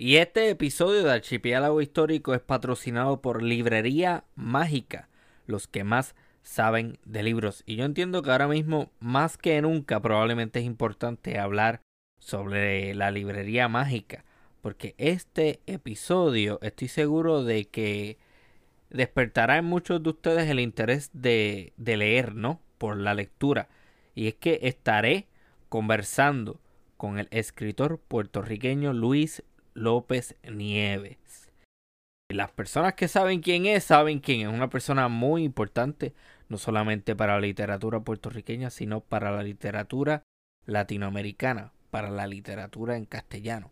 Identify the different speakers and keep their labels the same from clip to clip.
Speaker 1: Y este episodio de Archipiélago Histórico es patrocinado por Librería Mágica, los que más saben de libros. Y yo entiendo que ahora mismo, más que nunca, probablemente es importante hablar sobre la Librería Mágica. Porque este episodio estoy seguro de que despertará en muchos de ustedes el interés de, de leer, ¿no? Por la lectura. Y es que estaré conversando con el escritor puertorriqueño Luis López Nieves. Las personas que saben quién es, saben quién es. Una persona muy importante, no solamente para la literatura puertorriqueña, sino para la literatura latinoamericana, para la literatura en castellano.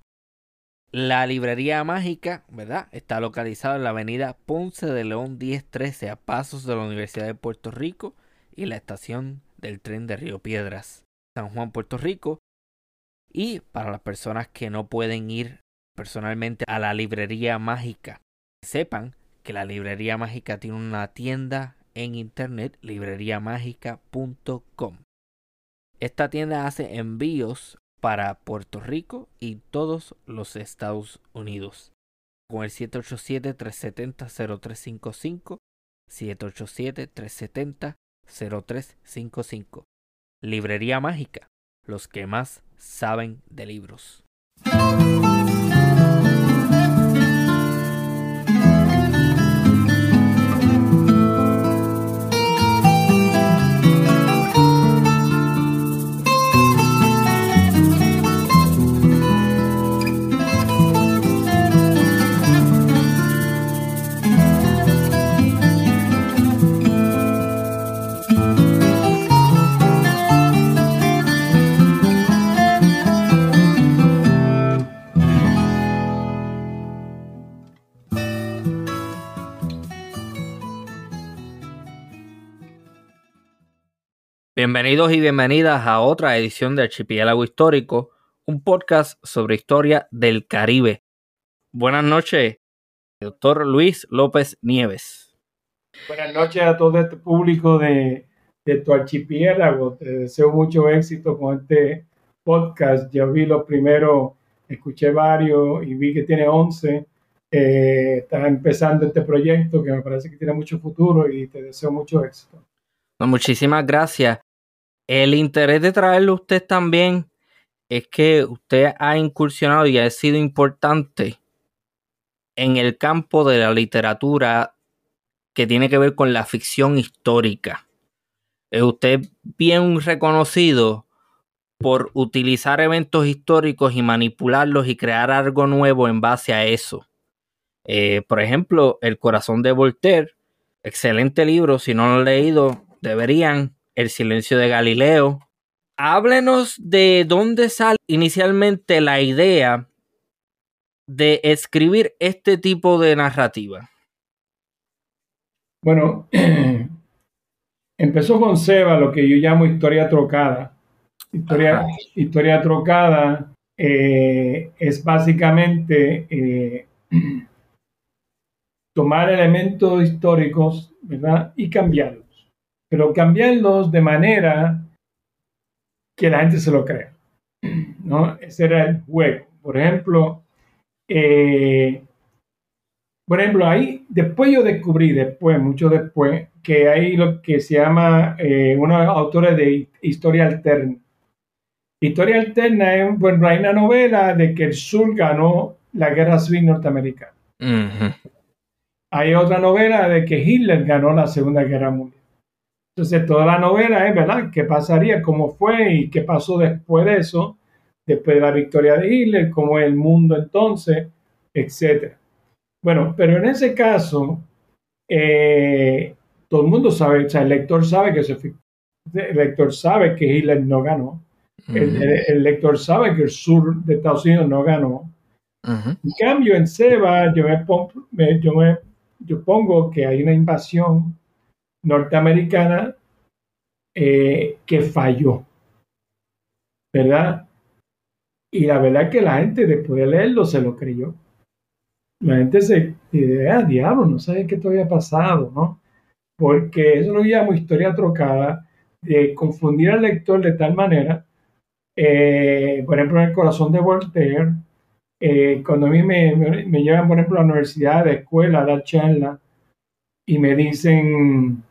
Speaker 1: La librería mágica, ¿verdad? Está localizada en la avenida Ponce de León 1013, a pasos de la Universidad de Puerto Rico y la estación del tren de Río Piedras, San Juan, Puerto Rico. Y para las personas que no pueden ir personalmente a la librería mágica. Sepan que la librería mágica tiene una tienda en internet, libreriamágica.com. Esta tienda hace envíos para Puerto Rico y todos los Estados Unidos. Con el 787-370-0355, 787-370-0355. Librería Mágica, los que más saben de libros. Bienvenidos y bienvenidas a otra edición de Archipiélago Histórico, un podcast sobre historia del Caribe. Buenas noches, doctor Luis López Nieves.
Speaker 2: Buenas noches a todo este público de, tu archipiélago. Te deseo mucho éxito con este podcast. Ya vi los primeros, escuché varios y vi que tiene 11. Eh, estás empezando este proyecto que me parece que tiene mucho futuro y te deseo mucho éxito.
Speaker 1: Muchísimas gracias. El interés de traerlo a usted también es que usted ha incursionado y ha sido importante en el campo de la literatura que tiene que ver con la ficción histórica. Es usted bien reconocido por utilizar eventos históricos y manipularlos y crear algo nuevo en base a eso. Eh, por ejemplo, El corazón de Voltaire, excelente libro, si no lo han leído, deberían el silencio de Galileo. Háblenos de dónde sale inicialmente la idea de escribir este tipo de narrativa.
Speaker 2: Bueno, empezó con Seba, lo que yo llamo historia trocada. Historia, historia trocada eh, es básicamente eh, tomar elementos históricos ¿verdad? y cambiarlos pero cambiarlos de manera que la gente se lo crea. ¿no? Ese era el juego. Por ejemplo, eh, por ejemplo, ahí, después yo descubrí, después, mucho después, que hay lo que se llama eh, unos autores de historia alterna. Historia alterna es, bueno, hay una novela de que el sur ganó la guerra civil norteamericana. Hay otra novela de que Hitler ganó la Segunda Guerra Mundial. Entonces, toda la novela es, ¿verdad? ¿Qué pasaría? ¿Cómo fue? ¿Y qué pasó después de eso? Después de la victoria de Hitler, ¿cómo es el mundo entonces? Etcétera. Bueno, pero en ese caso, eh, todo el mundo sabe, o sea, el lector sabe que se, el lector sabe que Hitler no ganó. el, lector sabe que el sur de Estados Unidos no ganó. En cambio, en Seba, yo, me, yo, me, yo pongo que hay una invasión norteamericana eh, que falló, ¿verdad? Y la verdad es que la gente después de leerlo se lo creyó. La gente se dice, ah, diablo, no sabe qué todavía ha pasado, ¿no? Porque eso lo llamo historia trocada, de confundir al lector de tal manera, eh, por ejemplo, en el corazón de Voltaire, eh, cuando a mí me, me, llevan, por ejemplo, a la universidad, de escuela, a dar charla, y me dicen,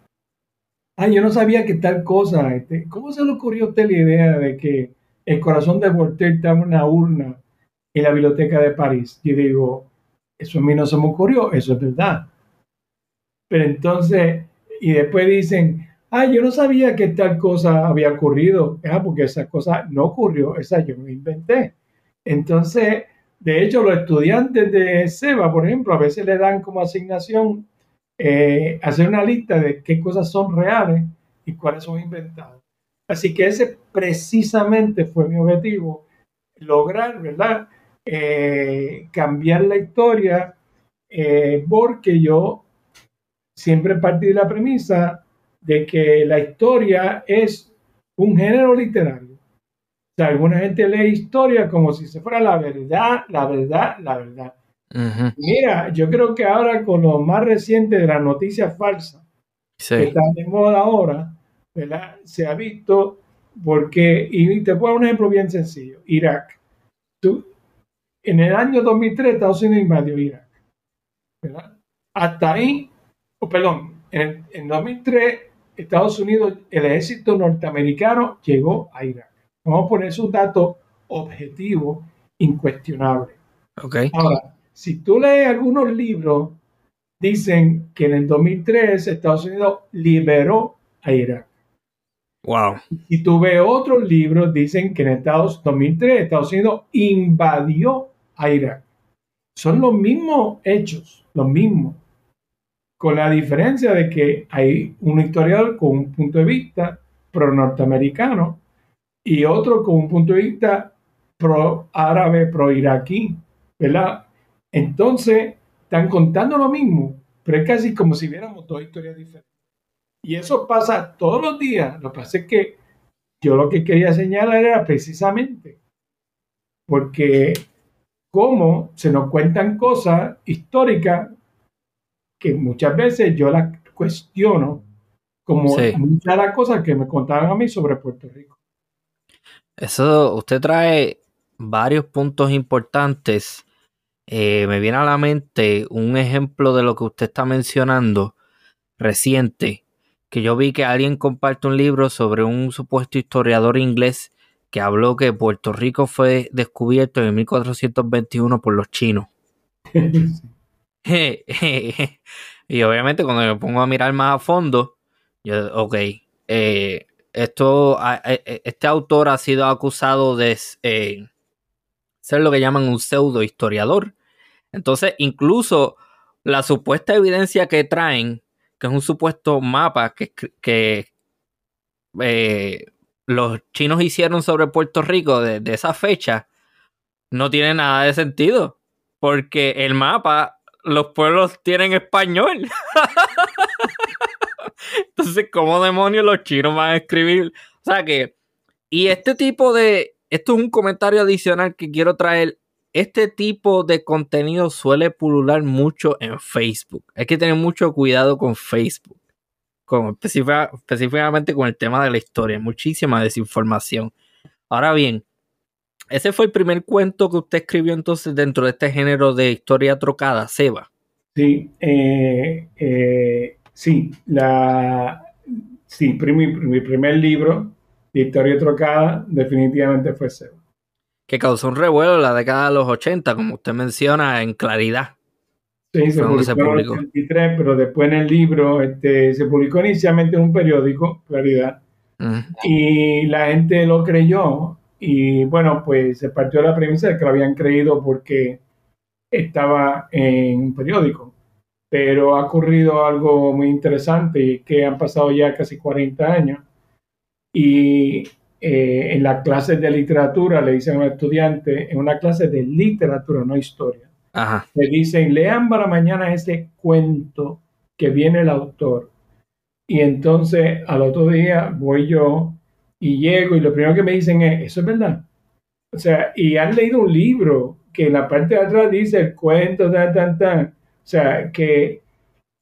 Speaker 2: ay, yo no sabía que tal cosa, este, ¿cómo se le ocurrió a usted la idea de que el corazón de Voltaire estaba en una urna en la biblioteca de París? Y digo, eso a mí no se me ocurrió, eso es verdad. Pero entonces, y después dicen, ay, yo no sabía que tal cosa había ocurrido, ah, porque esa cosa no ocurrió, esa yo me inventé. Entonces, de hecho, los estudiantes de SEBA, por ejemplo, a veces le dan como asignación eh, hacer una lista de qué cosas son reales y cuáles son inventadas. Así que ese precisamente fue mi objetivo, lograr, ¿verdad? Eh, cambiar la historia, eh, porque yo siempre partí de la premisa de que la historia es un género literario sea, alguna gente lee historia como si se fuera la verdad, la verdad, la verdad. Mira, yo creo que ahora con lo más reciente de las noticias falsas que están de moda ahora, ¿verdad? Se ha visto porque, y te pongo un ejemplo bien sencillo, Irak. Tú, en el año 2003 Estados Unidos invadió Irak. ¿verdad? Hasta ahí, o perdón, en, en 2003 Estados Unidos, el ejército norteamericano llegó a Irak. Vamos a poner un dato objetivo, incuestionable.
Speaker 1: Okay.
Speaker 2: Ahora, si tú lees algunos libros, dicen que en el 2003 Estados Unidos liberó a Irak.
Speaker 1: Wow.
Speaker 2: Y tú ves otros libros, dicen que en Estados 2003 Estados Unidos invadió a Irak. Son los mismos hechos, los mismos, con la diferencia de que hay un historiador con un punto de vista pro norteamericano y otro con un punto de vista pro árabe, pro iraquí, ¿verdad? Entonces, están contando lo mismo, pero es casi como si viéramos dos historias diferentes. Y eso pasa todos los días. Lo que pasa es que yo lo que quería señalar era precisamente porque cómo se nos cuentan cosas históricas que muchas veces yo las cuestiono como muchas de las cosas que me contaban a mí sobre Puerto Rico.
Speaker 1: Eso, usted trae varios puntos importantes. Eh, me viene a la mente un ejemplo de lo que usted está mencionando reciente, que yo vi que alguien comparte un libro sobre un supuesto historiador inglés que habló que Puerto Rico fue descubierto en 1421 por los chinos. y obviamente cuando me pongo a mirar más a fondo, yo, ok, eh, esto, e, este autor ha sido acusado de eh, ser lo que llaman un pseudo historiador. Entonces, incluso la supuesta evidencia que traen, que es un supuesto mapa que, eh, los chinos hicieron sobre Puerto Rico de, de esa fecha, no tiene nada de sentido. Porque el mapa, los pueblos tienen español. Entonces, ¿cómo demonios los chinos van a escribir? O sea que, y este tipo de, esto es un comentario adicional que quiero traer. Este tipo de contenido suele pulular mucho en Facebook. Hay que tener mucho cuidado con Facebook. Específicamente con el tema de la historia. Muchísima desinformación. Ahora bien, ese fue el primer cuento que usted escribió entonces dentro de este género de historia trocada, Seba.
Speaker 2: Sí, eh, eh, Sí, la, sí mi, primer libro de historia trocada definitivamente fue Seba.
Speaker 1: Que causó un revuelo en la década de los 80, como usted menciona, en claridad.
Speaker 2: Sí, se publicó, en el pero después en el libro este, se publicó inicialmente en un periódico, Claridad, y la gente lo creyó. Y bueno, pues se partió la premisa de que lo habían creído porque estaba en un periódico pero ha ocurrido algo muy interesante que han pasado ya casi 40 años y eh, en las clases de literatura le dicen a un estudiante, en una clase de literatura, no historia, le dicen, lean para mañana ese cuento que viene el autor. Y entonces al otro día voy yo y llego y lo primero que me dicen es, eso es verdad. O sea, y han leído un libro que en la parte de atrás dice el cuento, tan, tan, tan. O sea, que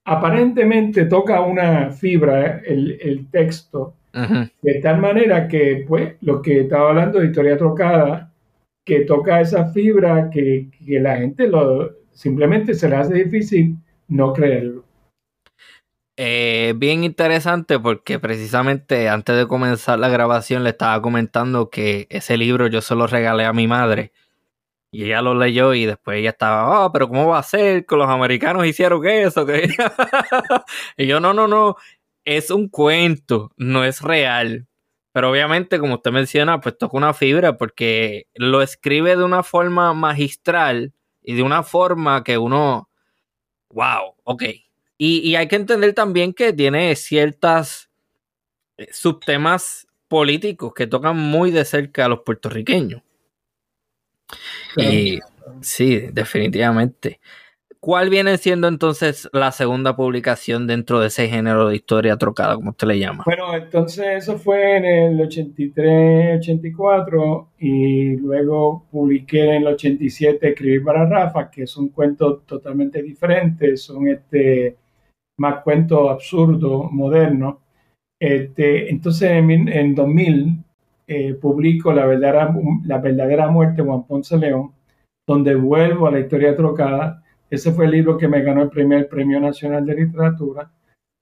Speaker 2: aparentemente toca una fibra el, texto, de tal manera que, pues, lo que estaba hablando de historia trocada que toca esa fibra que, que la gente lo, simplemente se le hace difícil no creerlo.
Speaker 1: Eh, bien interesante porque precisamente antes de comenzar la grabación le estaba comentando que ese libro yo se lo regalé a mi madre y ella lo leyó y después ella estaba, ah, pero ¿cómo va a ser? Que los americanos hicieron eso. y yo, no, no, no, es un cuento, no es real. Pero obviamente, como usted menciona, pues toca una fibra porque lo escribe de una forma magistral y de una forma que uno, wow, ok. Y, hay que entender también que tiene ciertas eh, subtemas políticos que tocan muy de cerca a los puertorriqueños. Y sí, definitivamente. ¿Cuál viene siendo entonces la segunda publicación dentro de ese género de historia trocada, como usted le llama?
Speaker 2: Bueno, entonces eso fue en el 83, 84 y luego publiqué en el 87 Escribir para Rafa, que es un cuento totalmente diferente, son este más cuento absurdo, moderno. Este, entonces en, en 2000 eh, publico la verdadera, la verdadera muerte de Juan Ponce León, donde vuelvo a la historia trocada. Ese fue el libro que me ganó el primer Premio Nacional de Literatura,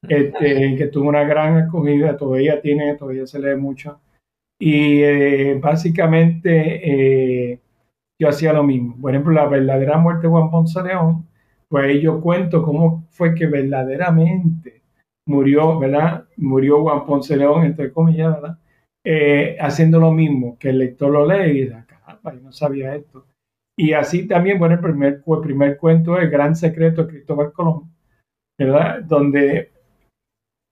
Speaker 2: este, que tuvo una gran acogida, todavía tiene, todavía se lee mucho. Y eh, básicamente eh, yo hacía lo mismo. Por ejemplo, la verdadera muerte de Juan Ponce León, pues ahí yo cuento cómo fue que verdaderamente murió, ¿verdad? Murió Juan Ponce León, entre comillas, ¿verdad? Eh, haciendo lo mismo, que el lector lo lee y dice, caramba, yo no sabía esto. Y así también, bueno, el primer, primer cuento, El Gran Secreto de Cristóbal Colón, ¿verdad? Donde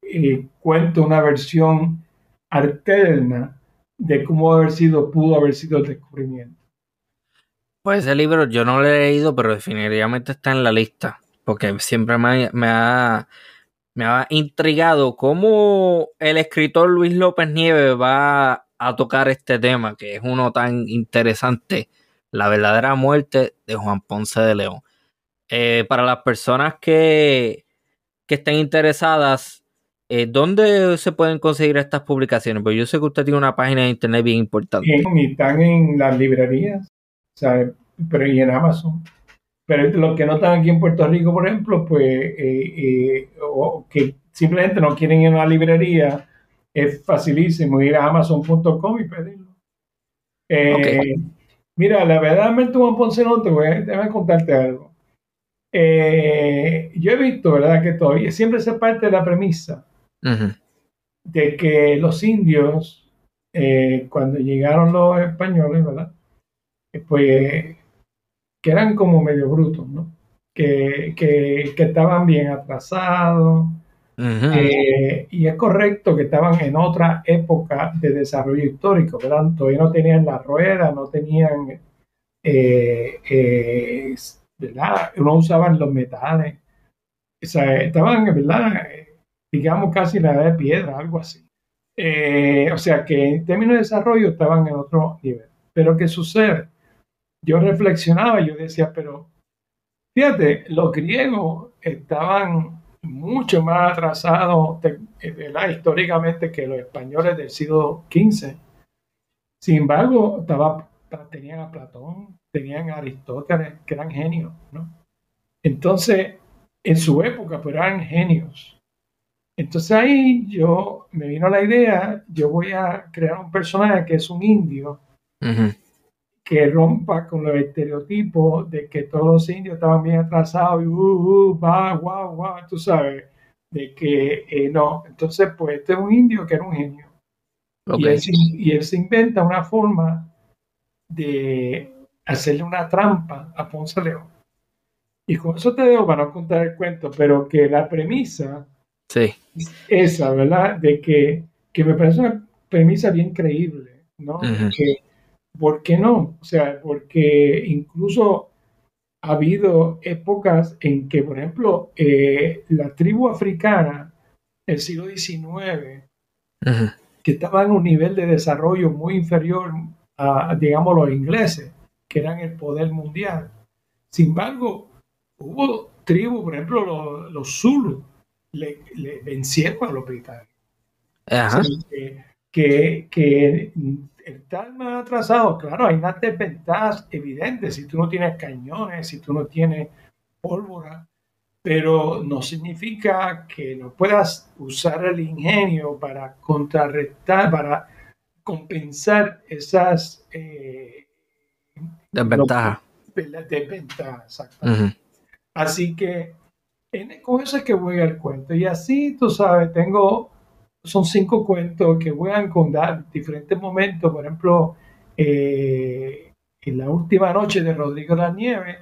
Speaker 2: eh, cuento una versión alterna de cómo haber sido, pudo haber sido el descubrimiento.
Speaker 1: Pues ese libro yo no lo he leído, pero definitivamente está en la lista, porque siempre me, me ha me ha intrigado cómo el escritor Luis López Nieves va a tocar este tema, que es uno tan interesante, la verdadera muerte de Juan Ponce de León. Eh, para las personas que, que estén interesadas, eh, ¿dónde se pueden conseguir estas publicaciones? Pues yo sé que usted tiene una página de internet bien importante.
Speaker 2: están en las librerías, pero y en Amazon. Pero los que no están aquí en Puerto Rico, por ejemplo, pues, eh, o que simplemente no quieren ir a una librería, es facilísimo ir a amazon.com y pedirlo. Eh, mira, la verdad, Juan Ponce no te voy a, contarte algo. yo he visto, ¿verdad? Que todavía siempre se parte de la premisa de que los indios, cuando llegaron los españoles, ¿verdad? Pues que eran como medio brutos, ¿no? Que, que, que estaban bien atrasados. Eh, y es correcto que estaban en otra época de desarrollo histórico, ¿verdad? Todavía no tenían la rueda, no tenían, eh, eh, ¿verdad? No usaban los metales. O sea, estaban, ¿verdad? Digamos casi la edad de piedra, algo así. o sea que en términos de desarrollo estaban en otro nivel. Pero ¿qué sucede? yo reflexionaba, yo decía, pero fíjate, los griegos estaban mucho más atrasados históricamente que los españoles del siglo XV. Sin embargo, estaba, tenían a Platón, tenían a Aristóteles, que eran genios, ¿no? Entonces, en su época, pero eran genios. Entonces ahí yo me vino la idea, yo voy a crear un personaje que es un indio, que rompa con los estereotipos de que todos los indios estaban bien atrasados y uh, uh, va, guau, guau, tú sabes, de que eh, no. Entonces, pues este es un indio que era un genio. Y, él, se inventa una forma de hacerle una trampa a Ponce León. Y con eso te dejo para no contar el cuento, pero que la premisa
Speaker 1: sí.
Speaker 2: es esa, ¿verdad? De que, que me parece una premisa bien creíble, ¿no? que, ¿Por qué no? O sea, porque incluso ha habido épocas en que, por ejemplo, eh, la tribu africana del siglo XIX, que estaba en un nivel de desarrollo muy inferior a, digamos, los ingleses, que eran el poder mundial. Sin embargo, hubo tribus, por ejemplo, los, los Zulu, le, vencieron a los británicos. que, que estar más atrasado, claro, hay unas desventajas evidentes si tú no tienes cañones, si tú no tienes pólvora, pero no significa que no puedas usar el ingenio para contrarrestar, para compensar esas eh,
Speaker 1: desventajas.
Speaker 2: Desventajas, Así que con eso es que voy al cuento. Y así, tú sabes, tengo, son cinco cuentos que a encontrar diferentes momentos. Por ejemplo, eh, en la última noche de Rodrigo la Nieve,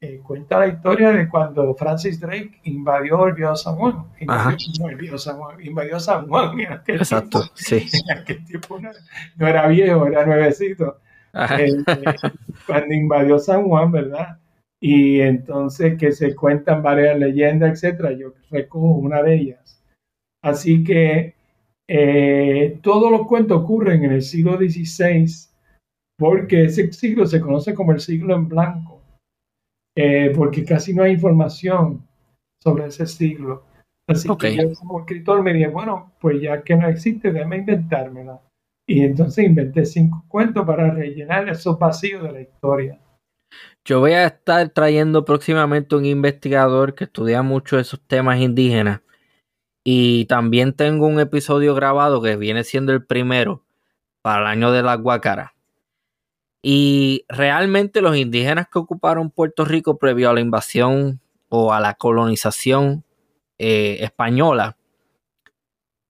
Speaker 2: eh, cuenta la historia de cuando Francis Drake invadió el Viejo San Juan. Invadió, San Juan, invadió San Juan.
Speaker 1: Exacto, sí.
Speaker 2: En aquel tiempo no, era viejo, era nuevecito. Eh, cuando invadió San Juan, ¿verdad? y entonces que se cuentan varias leyendas, etcétera. Yo recojo una de ellas. Así que eh, todos los cuentos ocurren en el siglo XVI, porque ese siglo se conoce como el siglo en blanco, eh, porque casi no hay información sobre ese siglo. Así que yo como escritor me dije, bueno, pues ya que no existe, déjame inventármela. Y entonces inventé cinco cuentos para rellenar esos vacíos de la historia.
Speaker 1: Yo voy a estar trayendo próximamente un investigador que estudia mucho esos temas indígenas. Y también tengo un episodio grabado que viene siendo el primero para el año de la Guacara. Y realmente los indígenas que ocuparon Puerto Rico previo a la invasión o a la colonización eh, española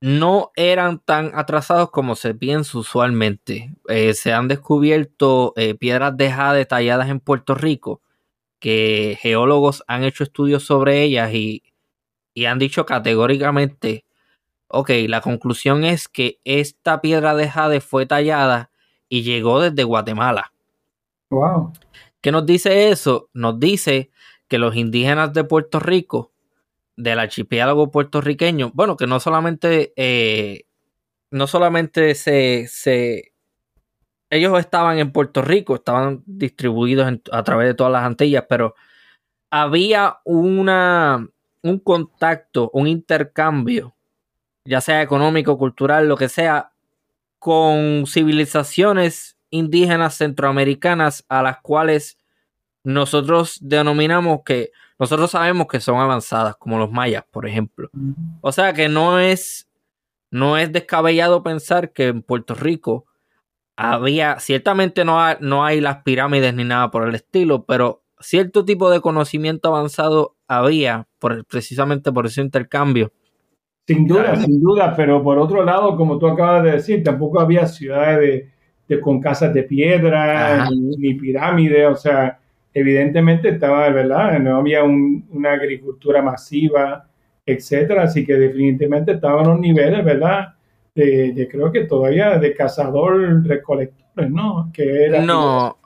Speaker 1: no eran tan atrasados como se piensa usualmente. Eh, se han descubierto eh, piedras de jade talladas en Puerto Rico, que geólogos han hecho estudios sobre ellas y, han dicho categóricamente, ok, la conclusión es que esta piedra de jade fue tallada y llegó desde Guatemala.
Speaker 2: Wow.
Speaker 1: ¿Qué nos dice eso? Nos dice que los indígenas de Puerto Rico del archipiélago puertorriqueño, bueno, que no solamente, eh, no solamente se, se, ellos estaban en Puerto Rico, estaban distribuidos a través de todas las Antillas, pero había una, un contacto, un intercambio, ya sea económico, cultural, lo que sea, con civilizaciones indígenas centroamericanas a las cuales nosotros denominamos que nosotros sabemos que son avanzadas, como los mayas, por ejemplo. O sea que no es, no es descabellado pensar que en Puerto Rico había, ciertamente no, no hay las pirámides ni nada por el estilo, pero cierto tipo de conocimiento avanzado había por, precisamente por ese intercambio.
Speaker 2: Sin duda, sin duda, pero por otro lado, como tú acabas de decir, tampoco había ciudades de, con casas de piedra, ni, ni pirámides, o sea, evidentemente estaba, ¿verdad? No había una agricultura masiva, etcétera, así que definitivamente estaban unos niveles, ¿verdad? De, creo que todavía de cazador recolectores, ¿no? Que era
Speaker 1: no.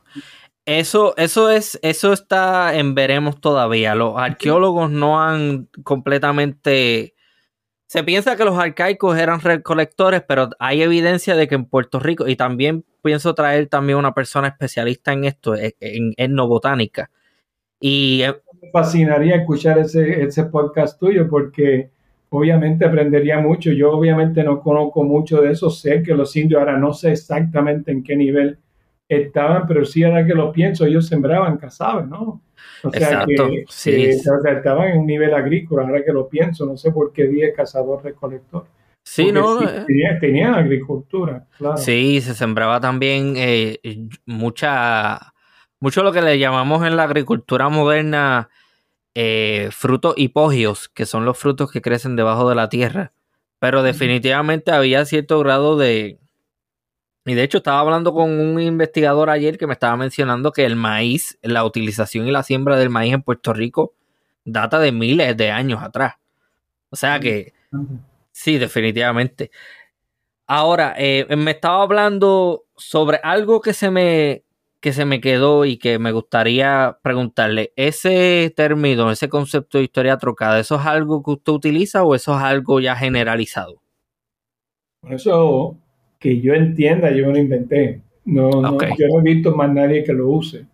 Speaker 1: Eso, eso es, eso está en veremos todavía. Los arqueólogos no han completamente. Se piensa que los arcaicos eran recolectores, pero hay evidencia de que en Puerto Rico, y también pienso traer también una persona especialista en esto, en, etnobotánica. Y
Speaker 2: eh, me fascinaría escuchar ese, ese podcast tuyo porque obviamente aprendería mucho. Yo obviamente no conozco mucho de eso, sé que los indios ahora no sé exactamente en qué nivel estaban, pero sí ahora que lo pienso, ellos sembraban, cazaban, ¿no? O sea, que, sí. estaban en un nivel agrícola, ahora que lo pienso, no sé por qué día cazador-recolector.
Speaker 1: Sí, no. Eh.
Speaker 2: tenía, agricultura, claro.
Speaker 1: Sí, se sembraba también eh, mucha, mucho lo que le llamamos en la agricultura moderna eh, frutos hipogios, que son los frutos que crecen debajo de la tierra. Pero definitivamente había cierto grado de... Y de hecho estaba hablando con un investigador ayer que me estaba mencionando que el maíz, la utilización y la siembra del maíz en Puerto Rico data de miles de años atrás. O sea que Sí, definitivamente. Ahora, eh, me estaba hablando sobre algo que se me que se me quedó y que me gustaría preguntarle. Ese término, ese concepto de historia trocada, ¿eso es algo que usted utiliza o eso es algo ya generalizado?
Speaker 2: Eso que yo entienda, yo lo inventé. No, yo no he visto más nadie que lo use.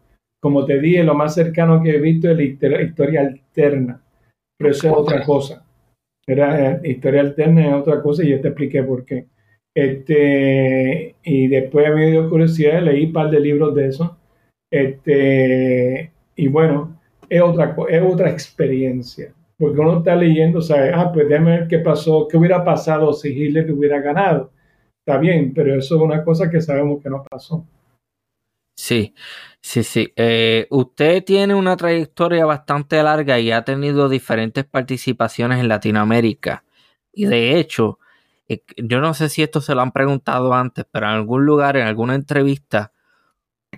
Speaker 2: Como te dije, lo más cercano que he visto es la historia alterna, pero eso es otra cosa. Era eh, historia alterna es otra cosa y ya te expliqué por qué. Este, y después a mí me dio curiosidad, leí un par de libros de eso. Este, y bueno, es otra, es otra experiencia. Porque uno está leyendo, sabe, ah, pues déjame ver qué pasó, qué hubiera pasado si Hitler hubiera ganado. Bien, pero eso es una cosa que sabemos que no pasó.
Speaker 1: Sí, sí, sí. Eh, usted tiene una trayectoria bastante larga y ha tenido diferentes participaciones en Latinoamérica. Y de hecho, eh, yo no sé si esto se lo han preguntado antes, pero en algún lugar, en alguna entrevista,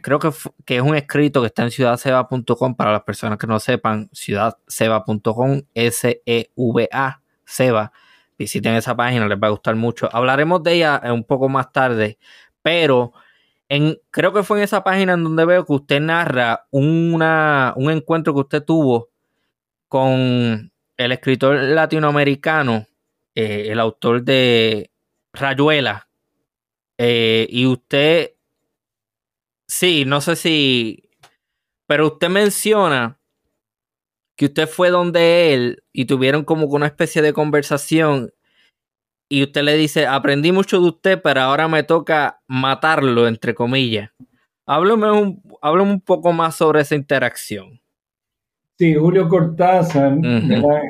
Speaker 1: creo que, que es un escrito que está en ciudadseba.com para las personas que no sepan, ciudadseba.com, S-E-V-A, Seba. Visiten esa página, les va a gustar mucho. Hablaremos de ella un poco más tarde, pero en, creo que fue en esa página en donde veo que usted narra una, un encuentro que usted tuvo con el escritor latinoamericano, eh, el autor de Rayuela. Eh, y usted, sí, no sé si, pero usted menciona que usted fue donde él y tuvieron como una especie de conversación y usted le dice, aprendí mucho de usted, pero ahora me toca matarlo, entre comillas. Háblame un, un poco más sobre esa interacción.
Speaker 2: Sí, Julio Cortázar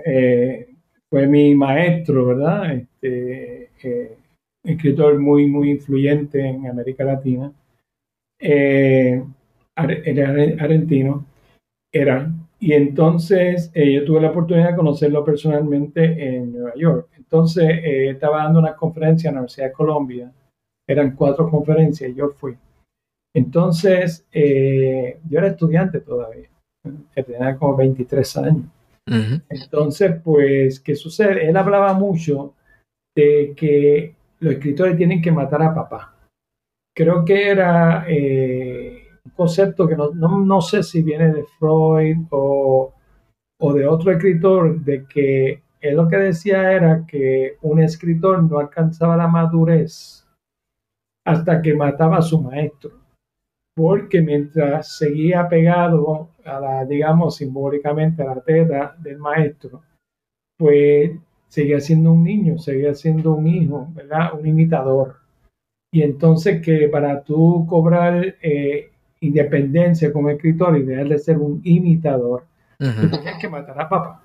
Speaker 2: eh, fue mi maestro, ¿verdad? Este, eh, escritor muy, muy influyente en América Latina. Eh, era argentino, era y entonces eh, yo tuve la oportunidad de conocerlo personalmente en Nueva York. Entonces eh, estaba dando una conferencia en la Universidad de Colombia. Eran cuatro conferencias y yo fui. Entonces eh, yo era estudiante todavía. Tenía como 23 años. Entonces, pues, ¿qué sucede? Él hablaba mucho de que los escritores tienen que matar a papá. Creo que era concepto que no, sé si viene de Freud o, de otro escritor, de que él lo que decía era que un escritor no alcanzaba la madurez hasta que mataba a su maestro, porque mientras seguía pegado a la, digamos, simbólicamente a la teta del maestro, pues seguía siendo un niño, seguía siendo un hijo, ¿verdad? Un imitador. Y entonces que para tú cobrar eh, independencia como escritor y dejar de ser un imitador, tenías que matar a papá.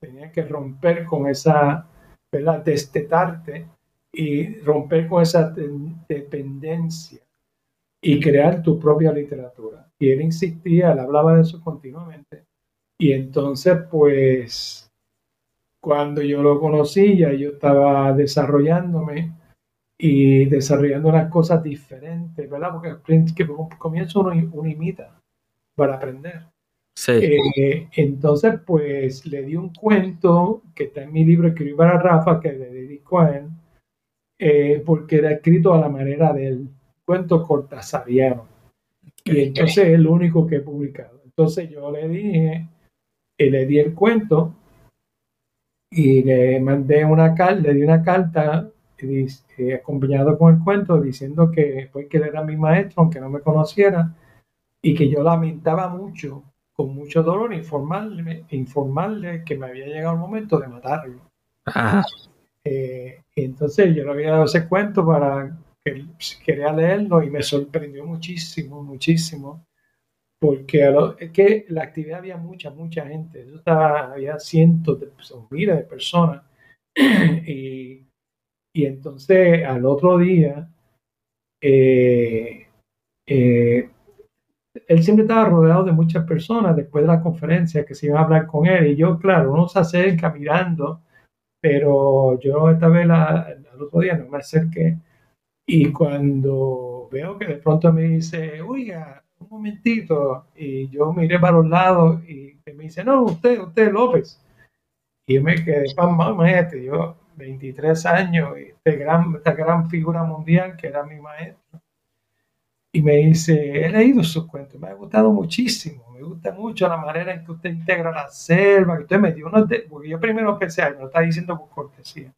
Speaker 2: Tenías que romper con esa, ¿verdad? Destetarte y romper con esa dependencia y crear tu propia literatura. Y él insistía, él hablaba de eso continuamente. Y entonces, pues, cuando yo lo conocí, ya yo estaba desarrollándome y desarrollando unas cosas diferentes, ¿verdad? Porque al comienzo uno, uno imita para aprender. Sí. Eh, entonces, pues le di un cuento que está en mi libro Escribí para Rafa, que le dedico a él, eh, porque era escrito a la manera del cuento cortasariano. Y entonces es el único que he publicado. Entonces yo le dije, eh, le di el cuento y le mandé una carta, le di una carta eh, acompañado con el cuento diciendo que, pues, que él era mi maestro, aunque no me conociera, y que yo lamentaba mucho, con mucho dolor, informarle, informarle que me había llegado el momento de matarlo. Eh, entonces yo le había dado ese cuento para que quería leerlo y me sorprendió muchísimo, muchísimo, porque es que la actividad había mucha, mucha gente, estaba, había cientos de miles de personas y y entonces al otro día, eh, eh, él siempre estaba rodeado de muchas personas después de la conferencia que se iban a hablar con él. Y yo, claro, uno se acerca mirando, pero yo esta vez al otro día no me acerqué. Y cuando veo que de pronto me dice, oiga, un momentito, y yo miré para los lados y me dice, no, usted, usted López. Y yo me quedé, imagínate, yo 23 años, este gran, esta gran figura mundial que era mi maestro. Y me dice, he leído sus cuentos, me ha gustado muchísimo, me gusta mucho la manera en que usted integra la selva, que usted me dio unos, porque yo primero ay, me lo está diciendo por cortesía.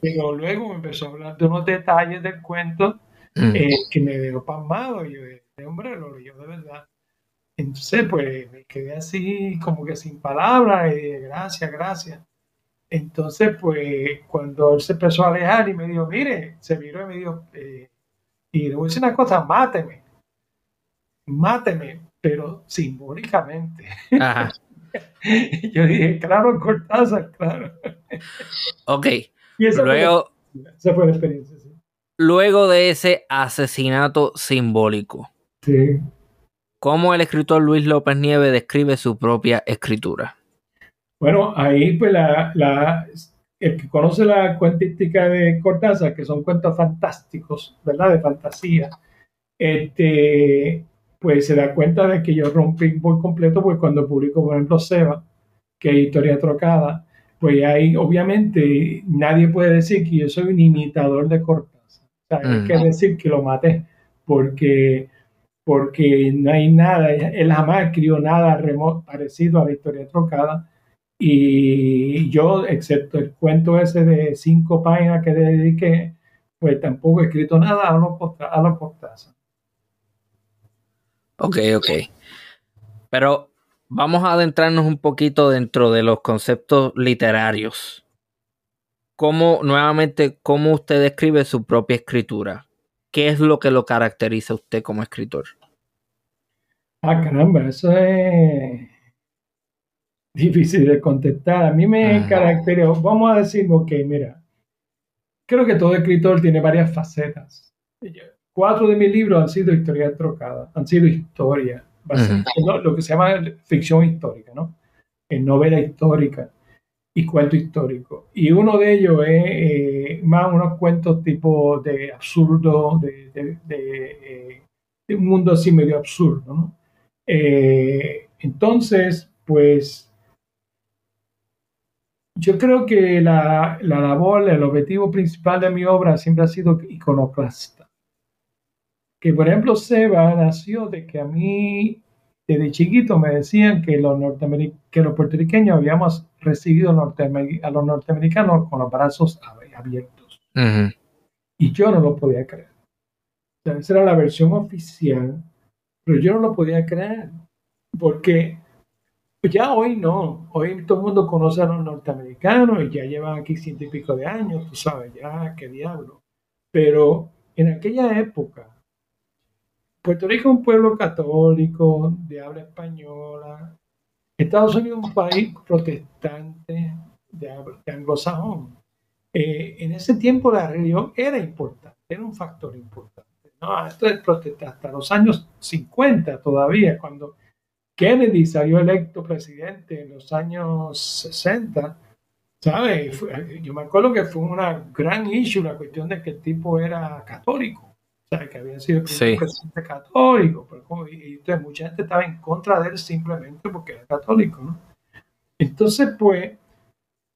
Speaker 2: Pero luego me empezó a hablar de unos detalles del cuento mm. eh, que me dejó pasmado. Y yo, este hombre lo leyó de verdad. Entonces, pues me quedé así, como que sin palabras, y gracias, gracias. Entonces, pues, cuando él se empezó a alejar y me dijo, mire, se viró y me dijo, eh, y le voy a decir una cosa, máteme, máteme, pero simbólicamente. Yo dije, claro, Cortázar, claro.
Speaker 1: Ok. Y luego,
Speaker 2: esa fue la experiencia, sí.
Speaker 1: Luego de ese asesinato simbólico,
Speaker 2: sí.
Speaker 1: ¿cómo el escritor Luis López Nieves describe su propia escritura?
Speaker 2: Bueno, ahí pues la, el que conoce la cuentística de Cortázar, que son cuentos fantásticos, ¿verdad? De fantasía, este, pues se da cuenta de que yo rompí por completo, pues cuando publico, por ejemplo, Seba, que es historia trocada, pues ahí obviamente nadie puede decir que yo soy un imitador de Cortázar. O sea, hay que decir que lo maté, porque, porque no hay nada, él jamás escribió nada parecido a la historia trocada y yo, excepto el cuento ese de cinco páginas que le dediqué, pues tampoco he escrito nada a los, a los
Speaker 1: Ok, ok. Pero vamos a adentrarnos un poquito dentro de los conceptos literarios. ¿Cómo, nuevamente, cómo usted describe su propia escritura? ¿Qué es lo que lo caracteriza a usted como escritor?
Speaker 2: Ah, caramba, eso es difícil de contestar. A mí me caracteriza, vamos a decir, ok, mira, creo que todo escritor tiene varias facetas. Cuatro de mis libros han sido historias trocadas, han sido historias, lo que se llama ficción histórica, ¿no? En novela histórica y cuento histórico. Y uno de ellos es eh, más unos cuentos tipo de absurdo, de, de, eh, un mundo así medio absurdo, ¿no? Eh, entonces, pues yo creo que la, la, labor, el objetivo principal de mi obra siempre ha sido iconoclasta. Que por ejemplo Seba nació de que a mí desde chiquito me decían que los, que los puertorriqueños habíamos recibido a los norteamericanos con los brazos abiertos. Y yo no lo podía creer. esa era la versión oficial, pero yo no lo podía creer. Porque ya hoy no, hoy todo el mundo conoce a los norteamericanos y ya llevan aquí ciento y pico de años, tú sabes, ya qué diablo. Pero en aquella época, Puerto Rico es un pueblo católico, de habla española. Estados Unidos es un país protestante, de, anglosajón. Eh, en ese tiempo la religión era importante, era un factor importante. ¿no? Esto es protestante hasta los años 50 todavía, cuando Kennedy salió electo presidente en los años 60, ¿sabes? Yo me acuerdo que fue una gran issue la cuestión de que el tipo era católico, ¿sabes? Que había sido presidente católico, y, entonces mucha gente estaba en contra de él simplemente porque era católico, ¿no? Entonces, pues,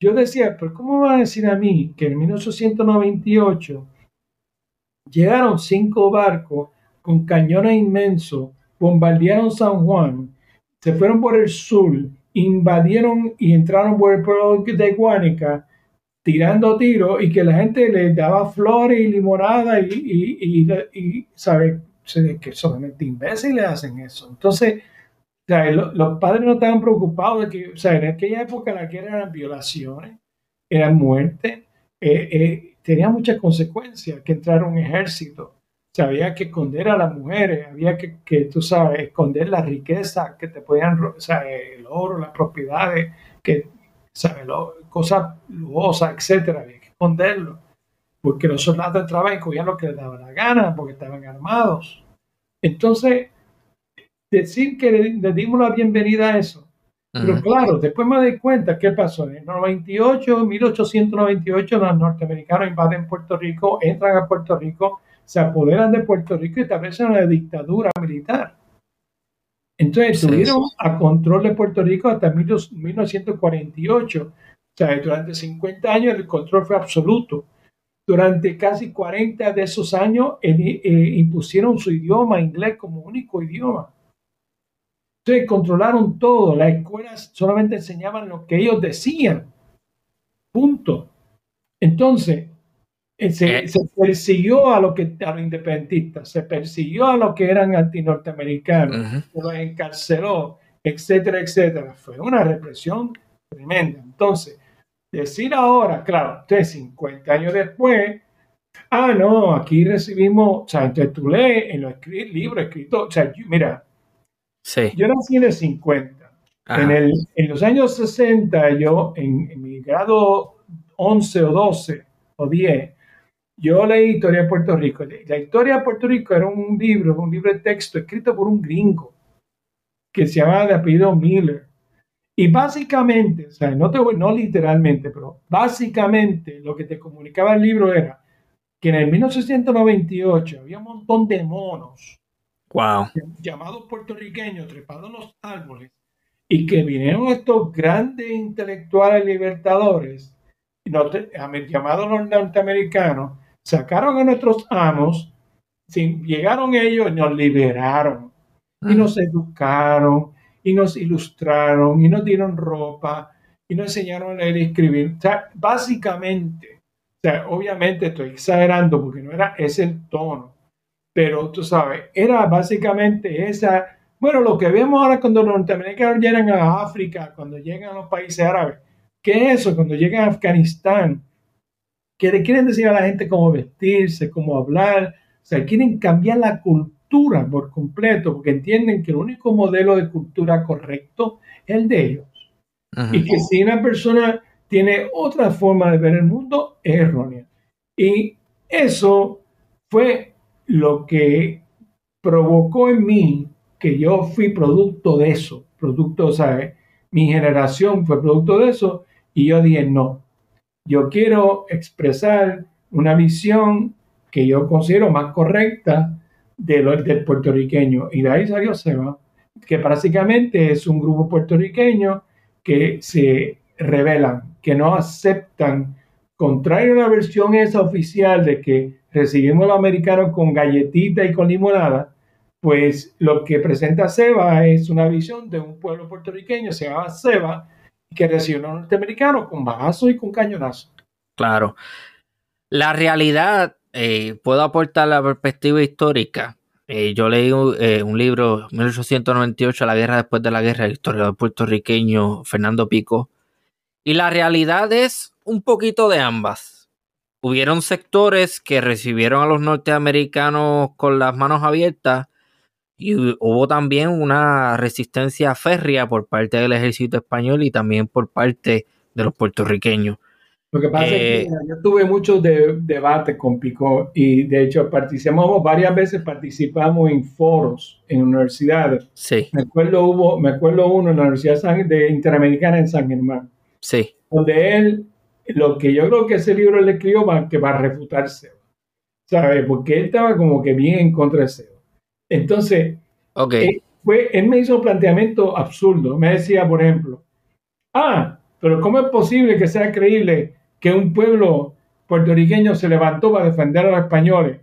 Speaker 2: yo decía, pero ¿cómo va a decir a mí que en 1898 llegaron cinco barcos con cañones inmensos, bombardearon San Juan, se fueron por el sur, invadieron y entraron por el pueblo de Guánica, tirando tiros y que la gente les daba flores y limonada y, y, y, ¿sabe? que solamente imbéciles hacen eso. Entonces, los padres no estaban preocupados de que, o sea, en aquella época la que eran violaciones, eran muertes, eh, eh, tenía muchas consecuencias que entrar un ejército había que esconder a las mujeres, había que, que, tú sabes, esconder la riqueza que te podían, o sea, el oro, las propiedades, que, ¿sabes? cosas lujosas, etcétera, había que esconderlo. Porque los soldados entraban y cogían lo que les daba la gana, porque estaban armados. Entonces, decir que le, dimos la bienvenida a eso. Pero claro, después me doy cuenta qué pasó. En el 98, 1898, los norteamericanos invaden Puerto Rico, entran a Puerto Rico, se apoderan de Puerto Rico y establecen una dictadura militar. Entonces estuvieron a control de Puerto Rico hasta 1948. O sea, durante 50 años el control fue absoluto. Durante casi 40 de esos años eh, impusieron su idioma inglés como único idioma. Entonces controlaron todo. Las escuelas solamente enseñaban lo que ellos decían. Punto. Entonces, eh, se, persiguió a, lo que, a los independentistas, se persiguió a los que eran antinorteamericanos, se los encarceló, etcétera, etcétera. Fue una represión tremenda. Entonces, Decir ahora, claro, usted 50 años después, ah, no, aquí recibimos, o sea, entonces tú lees en los libros escritos, o sea, mira,
Speaker 1: sí.
Speaker 2: yo nací en el 50. En, el, en, los años 60, yo, en, en, mi grado 11 o 12 o 10, yo leí Historia de Puerto Rico. La Historia de Puerto Rico era un libro, un libro de texto escrito por un gringo que se llamaba de apellido Miller. Y básicamente, o sea, no, te voy, no literalmente, pero básicamente lo que te comunicaba el libro era que en el 1998 había un montón de monos
Speaker 1: wow.
Speaker 2: llamados puertorriqueños trepados en los árboles y que vinieron estos grandes intelectuales libertadores llamados los norteamericanos, sacaron a nuestros amos, llegaron ellos y nos liberaron y nos educaron y nos ilustraron y nos dieron ropa y nos enseñaron a leer y escribir. O sea, básicamente, o sea, obviamente estoy exagerando porque no era ese el tono, pero tú sabes, era básicamente esa, bueno, lo que vemos ahora cuando los norteamericanos llegan a África, cuando llegan a los países árabes, ¿qué es eso? Cuando llegan a Afganistán, que le quieren decir a la gente cómo vestirse, cómo hablar, o sea, quieren cambiar la cultura por completo, porque entienden que el único modelo de cultura correcto es el de ellos. Y que si una persona tiene otra forma de ver el mundo, es errónea. Y eso fue lo que provocó en mí que yo fui producto de eso, producto, ¿sabes? Mi generación fue producto de eso y yo dije, no, yo quiero expresar una visión que yo considero más correcta del puertorriqueño. Y de ahí salió Seba, que básicamente es un grupo puertorriqueño que se rebelan, que no aceptan, contrario a la versión esa oficial de que recibimos a los americanos con galletita y con limonada, pues lo que presenta Seba es una visión de un pueblo puertorriqueño, se llama Seba, que recibe a los norteamericanos con bagazo y con cañonazo.
Speaker 1: Claro. La realidad eh, puedo aportar la perspectiva histórica. Eh, yo leí eh, un libro, 1898, La guerra después de la guerra, el historiador puertorriqueño Fernando Pico. Y la realidad es un poquito de ambas. Hubieron sectores que recibieron a los norteamericanos con las manos abiertas y hubo también una resistencia férrea por parte del ejército español y también por parte de los puertorriqueños.
Speaker 2: Lo que pasa es que eh, yo tuve muchos debates con Pico y de hecho participamos varias veces, participamos en foros en universidades.
Speaker 1: Sí.
Speaker 2: Me acuerdo, hubo, me acuerdo uno en la Universidad de Interamericana en San Germán.
Speaker 1: Sí.
Speaker 2: Donde él, lo que yo creo que ese libro le escribió va, que va a refutarse. ¿Sabes? Porque él estaba como que bien en contra de SEO. Entonces,
Speaker 1: okay.
Speaker 2: él, fue, él me hizo un planteamiento absurdo. Me decía, por ejemplo, ah, pero ¿cómo es posible que sea creíble que un pueblo puertorriqueño se levantó para defender a los españoles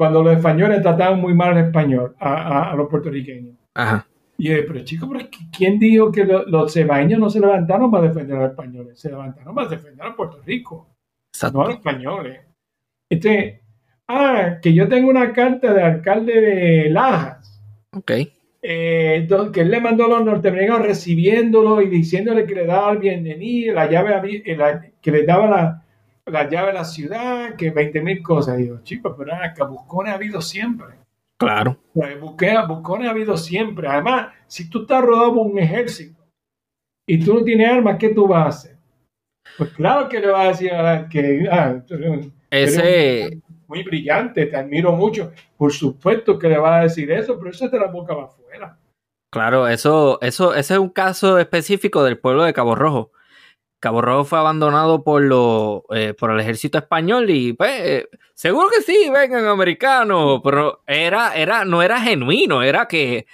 Speaker 2: cuando los españoles trataban muy mal al español, a, los puertorriqueños.
Speaker 1: Ajá.
Speaker 2: Y yo, pero chicos, ¿quién dijo que los cebaños no se levantaron para defender a los españoles? Se levantaron para defender a Puerto Rico, no a los españoles. Entonces, ah, que yo tengo una carta de alcalde de Lajas.
Speaker 1: Ok.
Speaker 2: Eh, que él le mandó a los norteamericanos recibiéndolo y diciéndole que le daba el bienvenido, la llave, que le daba la, la llave a la ciudad, que 20 mil cosas. Y digo, chicos, pero acá buscones ha habido siempre.
Speaker 1: Claro.
Speaker 2: buscones ha habido siempre. Además, si tú estás rodado por un ejército y tú no tienes armas, ¿qué tú vas a hacer? Pues claro que le vas a decir a que ah,
Speaker 1: ese
Speaker 2: muy brillante, te admiro mucho. Por supuesto que le va a decir eso, pero eso es de la boca va afuera.
Speaker 1: Claro, eso, eso, ese es un caso específico del pueblo de Cabo Rojo. Cabo Rojo fue abandonado por, lo, eh, por el ejército español y pues eh, seguro que sí, vengan americanos, pero era, era, no era genuino, era que,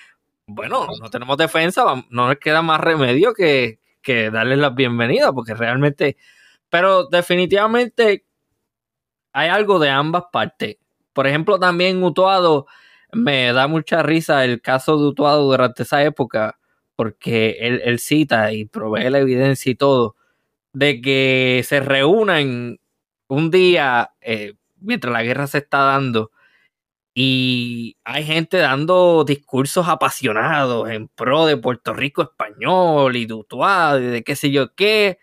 Speaker 1: bueno, no tenemos defensa, no nos queda más remedio que, que darles la bienvenida, porque realmente, pero definitivamente hay algo de ambas partes. Por ejemplo, también Utuado, me da mucha risa el caso de Utuado durante esa época, porque él, cita y provee la evidencia y todo, de que se reúnan un día eh, mientras la guerra se está dando y hay gente dando discursos apasionados en pro de Puerto Rico español y de Utuado y de qué sé yo qué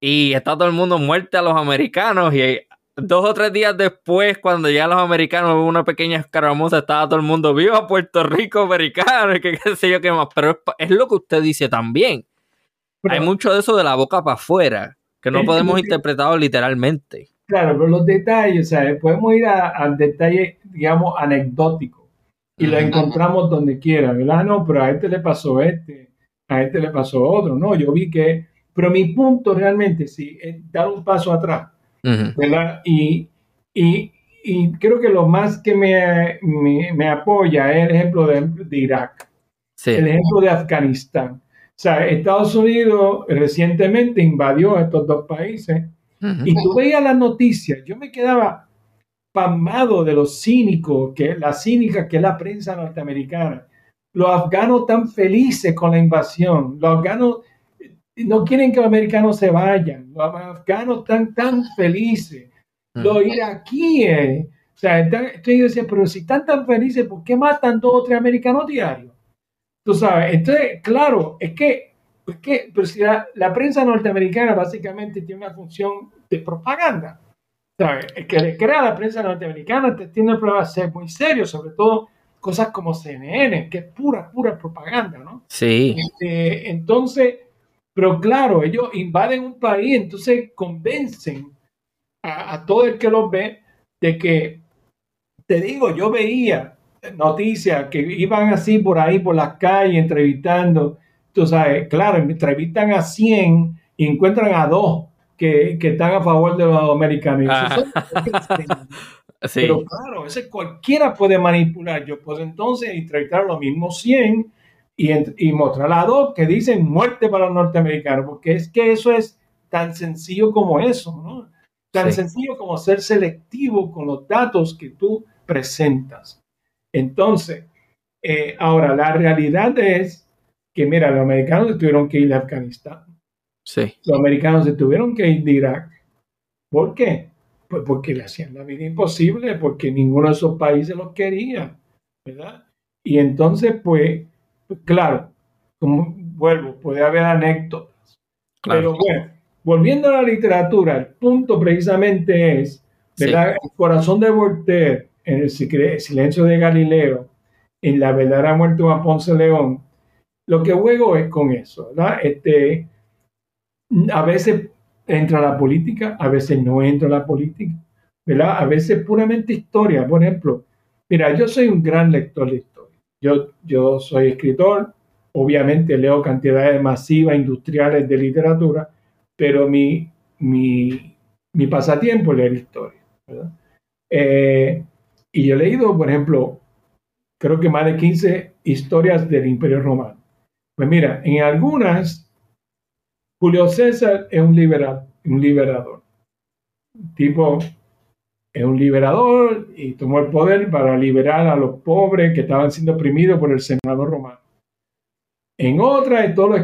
Speaker 1: y está todo el mundo muerto a los americanos y dos o tres días después, cuando ya los americanos hubo una pequeña escaramuza, estaba todo el mundo vivo a Puerto Rico americano y que qué sé yo qué más. Pero es, lo que usted dice también. Hay mucho de eso de la boca para afuera, que no podemos interpretarlo literalmente.
Speaker 2: Claro, pero los detalles, o sea, podemos ir al detalle, digamos, anecdótico y lo encontramos donde quiera, ¿verdad? No, pero a este le pasó este, a este le pasó otro, no, yo vi que, pero mi punto realmente, sí, es dar un paso atrás ¿verdad? Y, y, y, creo que lo más que me, me, apoya es el ejemplo de, Irak, el ejemplo de Afganistán. O sea, Estados Unidos recientemente invadió estos dos países y tú veías las noticias, yo me quedaba pasmado de los cínicos, que la cínica que es la prensa norteamericana. Los afganos tan felices con la invasión, los afganos no quieren que los americanos se vayan. Los afganos están tan felices. Los iraquíes. O sea, yo decía, pero si están tan felices, ¿por qué matan dos o tres americanos diarios? Tú sabes, entonces, claro, es que, es que pero si la, prensa norteamericana básicamente tiene una función de propaganda. ¿Sabes? El que le crea la prensa norteamericana tiene problemas ser muy serios, sobre todo cosas como CNN, que es pura, pura propaganda, ¿no?
Speaker 1: Sí.
Speaker 2: Este, entonces, pero claro, ellos invaden un país, entonces convencen a, todo el que los ve de que, te digo, yo veía noticias que iban así por ahí, por las calles, entrevistando. Tú sabes, claro, entrevistan a 100 y encuentran a dos que, están a favor de los americanos. Ah. Pero claro, ese cualquiera puede manipular. Yo puedo entonces entrevistar a los mismos 100 y, mostrar a dos que dicen muerte para los norteamericanos, porque es que eso es tan sencillo como eso, ¿no? Tan sencillo como ser selectivo con los datos que tú presentas. Entonces, eh, ahora, la realidad es que, mira, los americanos tuvieron que ir de Afganistán.
Speaker 1: Sí.
Speaker 2: Los americanos se tuvieron que ir de Irak. ¿Por qué? Pues porque le hacían la vida imposible, porque ninguno de esos países los quería, ¿verdad? Y entonces, pues, claro, como vuelvo, puede haber anécdotas. Pero bueno, volviendo a la literatura, el punto precisamente es, ¿verdad? El corazón de Voltaire, en el silencio de Galileo, en la verdadera muerte de Ponce León, lo que juego es con eso, ¿verdad? Este, a veces entra la política, a veces no entra la política, ¿verdad? A veces puramente historia. Por ejemplo, mira, yo soy un gran lector de historia. Yo, yo soy escritor, obviamente leo cantidades masivas industriales de literatura, pero mi, mi, mi pasatiempo es leer historia. Eh, y yo he leído, por ejemplo, creo que más de 15 historias del Imperio Romano. Pues mira, en algunas, Julio César es un, liberal, un liberador. Tipo, es un liberador y tomó el poder para liberar a los pobres que estaban siendo oprimidos por el senador romano. En otra es todo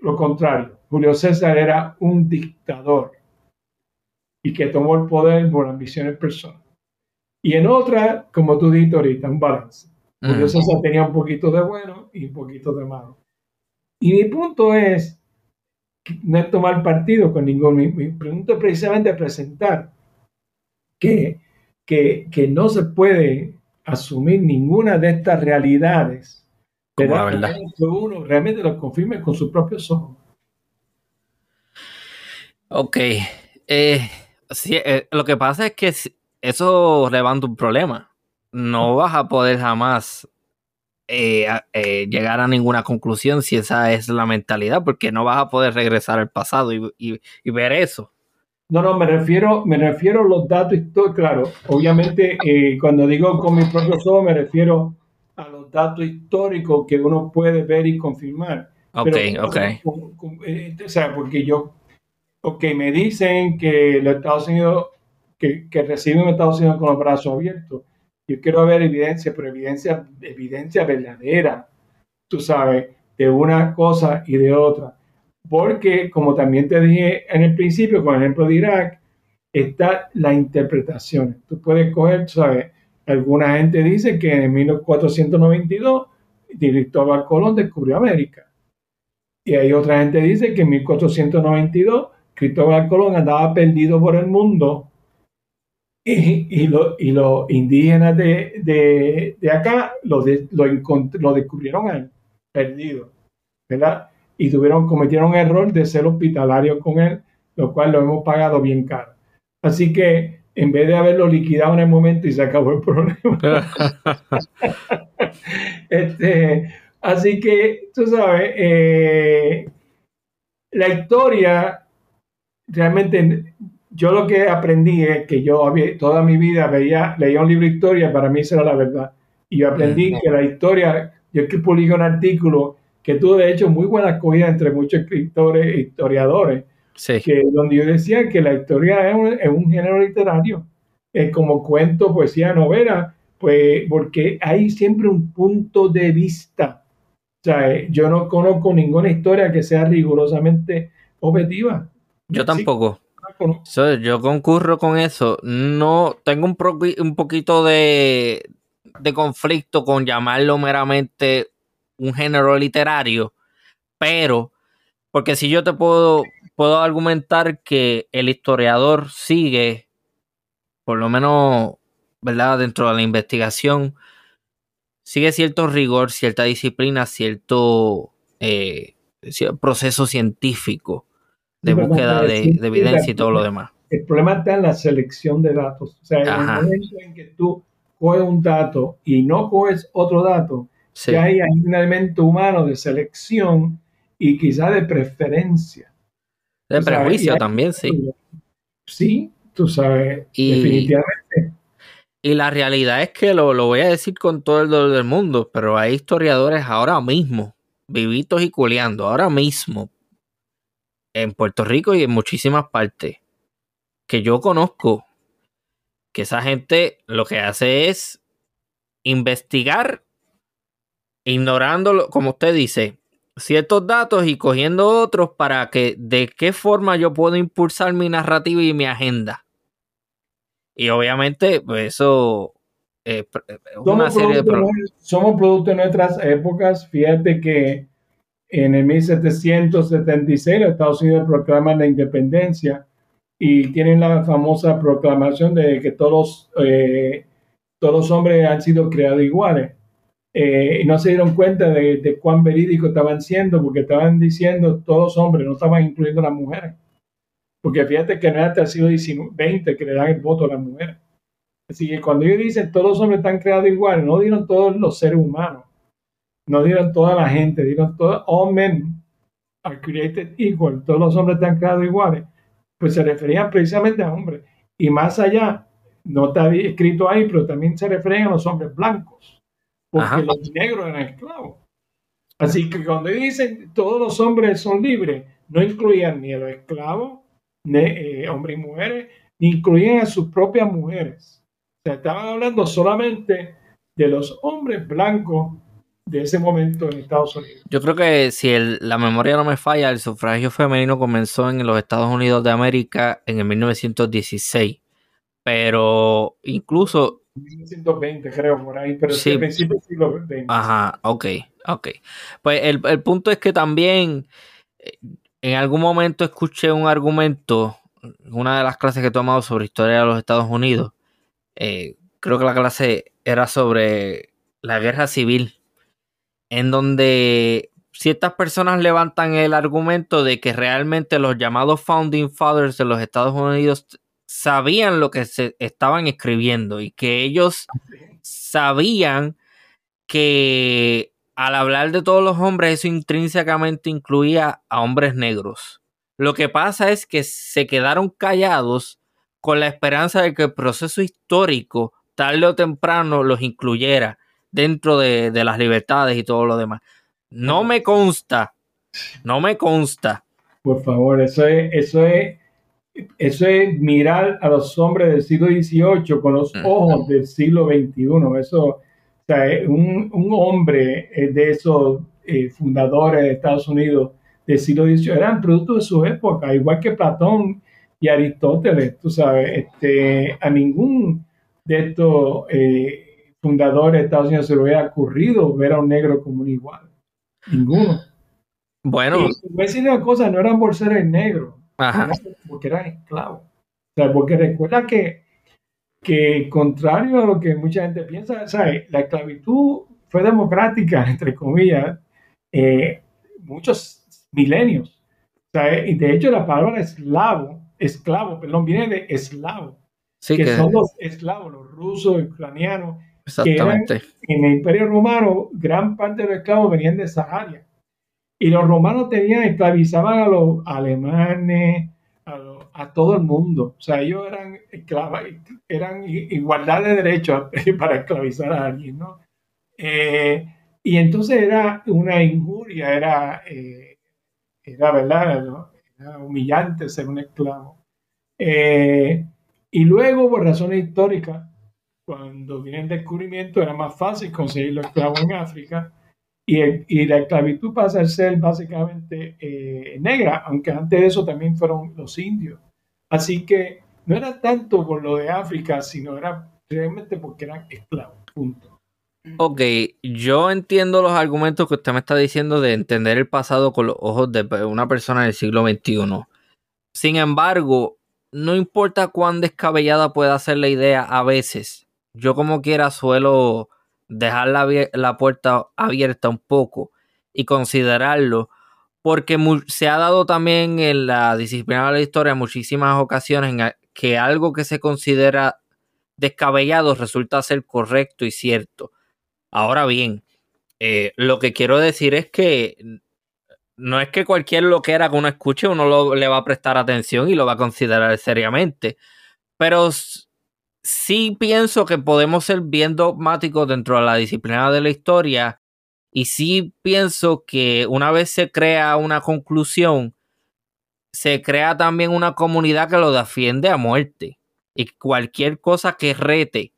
Speaker 2: lo, contrario. Julio César era un dictador y que tomó el poder por ambiciones personales. Y en otra, como tú dijiste ahorita, un balance. Julio César tenía un poquito de bueno y un poquito de malo. Y mi punto es no es tomar partido con ningún. Mi, mi punto es precisamente presentar que, que, no se puede asumir ninguna de estas realidades. Pero que uno realmente lo confirme con sus propios ojos.
Speaker 1: Ok. Eh, eh, lo que pasa es que eso levanta un problema. No vas a poder jamás eh, llegar a ninguna conclusión si esa es la mentalidad, porque no vas a poder regresar al pasado y ver eso.
Speaker 2: No, no, me refiero, me refiero a los datos históricos, claro, obviamente eh, cuando digo con mi propio ojos me refiero a los datos históricos que uno puede ver y confirmar.
Speaker 1: Ok, ok.
Speaker 2: Eh, o sea, porque yo, ok, me dicen que los Estados Unidos, que, que reciben Estados Unidos con los brazos abiertos. Yo quiero ver evidencia, pero evidencia, evidencia verdadera, tú sabes, de una cosa y de otra. Porque, como también te dije en el principio, con el ejemplo de Irak, está la interpretación. Tú puedes coger, ¿sabes? Alguna gente dice que en 1492 Cristóbal Colón descubrió América. Y hay otra gente que dice que en 1492 Cristóbal Colón andaba perdido por el mundo y, los indígenas de, acá lo, lo, descubrieron a él, perdido, ¿verdad? Y tuvieron, cometieron error de ser hospitalarios con él, lo cual lo hemos pagado bien caro. Así que en vez de haberlo liquidado en el momento y se acabó el problema. este, así que, tú sabes, eh, la historia realmente yo lo que aprendí es que yo toda mi vida veía, leía un libro de historia, para mí esa era la verdad. Y yo aprendí que la historia, yo que publiqué un artículo que tuvo de hecho muy buena acogida entre muchos escritores e historiadores, que, donde yo decía que la historia es un, es un género literario, es como cuento, poesía, novela, pues porque hay siempre un punto de vista. O sea, yo no conozco ninguna historia que sea rigurosamente objetiva.
Speaker 1: Yo tampoco. yo concurro con eso. No tengo un, un poquito de, de conflicto con llamarlo meramente un género literario, pero porque si yo te puedo, puedo argumentar que el historiador sigue, por lo menos, ¿verdad? Dentro de la investigación, sigue cierto rigor, cierta disciplina, cierto eh, proceso científico de búsqueda de, evidencia y todo lo demás.
Speaker 2: El problema está en la selección de datos. O sea, en el momento en que tú coges un dato y no coges otro dato, que hay un elemento humano de selección y quizá de preferencia.
Speaker 1: De prejuicio también, sí.
Speaker 2: Sí, tú sabes, definitivamente.
Speaker 1: Y la realidad es que lo, lo, voy a decir con todo el dolor del mundo, pero hay historiadores ahora mismo, vivitos y culeando, ahora mismo, en Puerto Rico y en muchísimas partes que yo conozco que esa gente lo que hace es investigar ignorando, como usted dice, ciertos datos y cogiendo otros para que de qué forma yo puedo impulsar mi narrativa y mi agenda. Y obviamente, pues eso es
Speaker 2: una serie de... Somos producto de nuestras épocas. Fíjate que en el 1776 los Estados Unidos proclaman la independencia y tienen la famosa proclamación de que todos, eh, todos los hombres han sido creados iguales. Eh, y no se dieron cuenta de, cuán verídico estaban siendo, porque estaban diciendo todos hombres, no estaban incluyendo las mujeres. Porque fíjate que no es hasta el siglo XX que le dan el voto a las mujeres. Así que cuando ellos dicen todos los hombres están creados iguales, no dieron todos los seres humanos no dieron toda la gente, dieron todo, all men are created equal, todos los hombres están creados iguales, pues se referían precisamente a hombres. Y más allá, no está escrito ahí, pero también se referían a los hombres blancos, porque los negros eran esclavos. Así que cuando dicen todos los hombres son libres, no incluían ni a los esclavos, ni eh, hombres y mujeres, ni incluían a sus propias mujeres. O sea, estaban hablando solamente de los hombres blancos de ese momento en Estados Unidos.
Speaker 1: Yo creo que si la memoria no me falla, el sufragio femenino comenzó en los Estados Unidos de América en el 1916, pero incluso...
Speaker 2: 1920 creo, por ahí, pero sí, principio del siglo XX.
Speaker 1: Ajá, ok, ok. Pues el, punto es que también eh, en algún momento escuché un argumento, una de las clases que he tomado sobre historia de los Estados Unidos, eh, creo que la clase era sobre la guerra civil en donde ciertas personas levantan el argumento de que realmente los llamados Founding Fathers de los Estados Unidos sabían lo que se estaban escribiendo y que ellos sabían que al hablar de todos los hombres eso intrínsecamente incluía a hombres negros. Lo que pasa es que se quedaron callados con la esperanza de que el proceso histórico tarde o temprano los incluyera dentro de, las libertades y todo lo demás. No me consta, no me consta.
Speaker 2: Por favor, eso es, eso es, eso es mirar a los hombres del siglo XVIII con los ojos del siglo XXI. Eso, o sea, un, un hombre eh, de esos eh, fundadores de Estados Unidos del siglo XVIII eran producto de su época, igual que Platón y Aristóteles, tú sabes, este, a ningún de estos eh, fundadores de Estados Unidos se le hubiera ocurrido ver a un negro como un igual. Ninguno.
Speaker 1: Bueno.
Speaker 2: Y voy a decir una cosa, no eran por ser el negro. Porque eran esclavos. O sea, porque recuerda que, que contrario a lo que mucha gente piensa, ¿sabes? la esclavitud fue democrática, entre comillas, eh, muchos milenios. Y de hecho la palabra eslavo, esclavo, perdón, viene de eslavo, que, son los eslavos, los rusos, ucranianos, Exactamente. en el Imperio Romano, gran parte de los esclavos venían de esa área. Y los romanos tenían, esclavizaban a los alemanes, a, todo el mundo. O sea, ellos eran esclavos, eran igualdad de derechos para esclavizar a alguien, ¿no? Eh, y entonces era una injuria, era, eh, era verdad, era humillante ser un esclavo. Eh, y luego, por razones históricas, cuando viene el descubrimiento, era más fácil conseguir los esclavos en África y, la esclavitud pasa a ser básicamente eh, negra, aunque antes de eso también fueron los indios. Así que no era tanto por lo de África, sino era realmente porque eran esclavos. Punto.
Speaker 1: Ok, yo entiendo los argumentos que usted me está diciendo de entender el pasado con los ojos de una persona del siglo XXI. Sin embargo, no importa cuán descabellada pueda ser la idea a veces, yo como quiera suelo dejar la, puerta abierta un poco y considerarlo, porque se ha dado también en la disciplina de la historia muchísimas ocasiones en que algo que se considera descabellado resulta ser correcto y cierto. Ahora bien, eh, lo que quiero decir es que no es que cualquier lo que que uno escuche uno le va a prestar atención y lo va a considerar seriamente, pero sí pienso que podemos ser bien dogmáticos dentro de la disciplina de la historia y sí pienso que una vez se crea una conclusión, se crea también una comunidad que lo defiende a muerte y cualquier cosa que rete,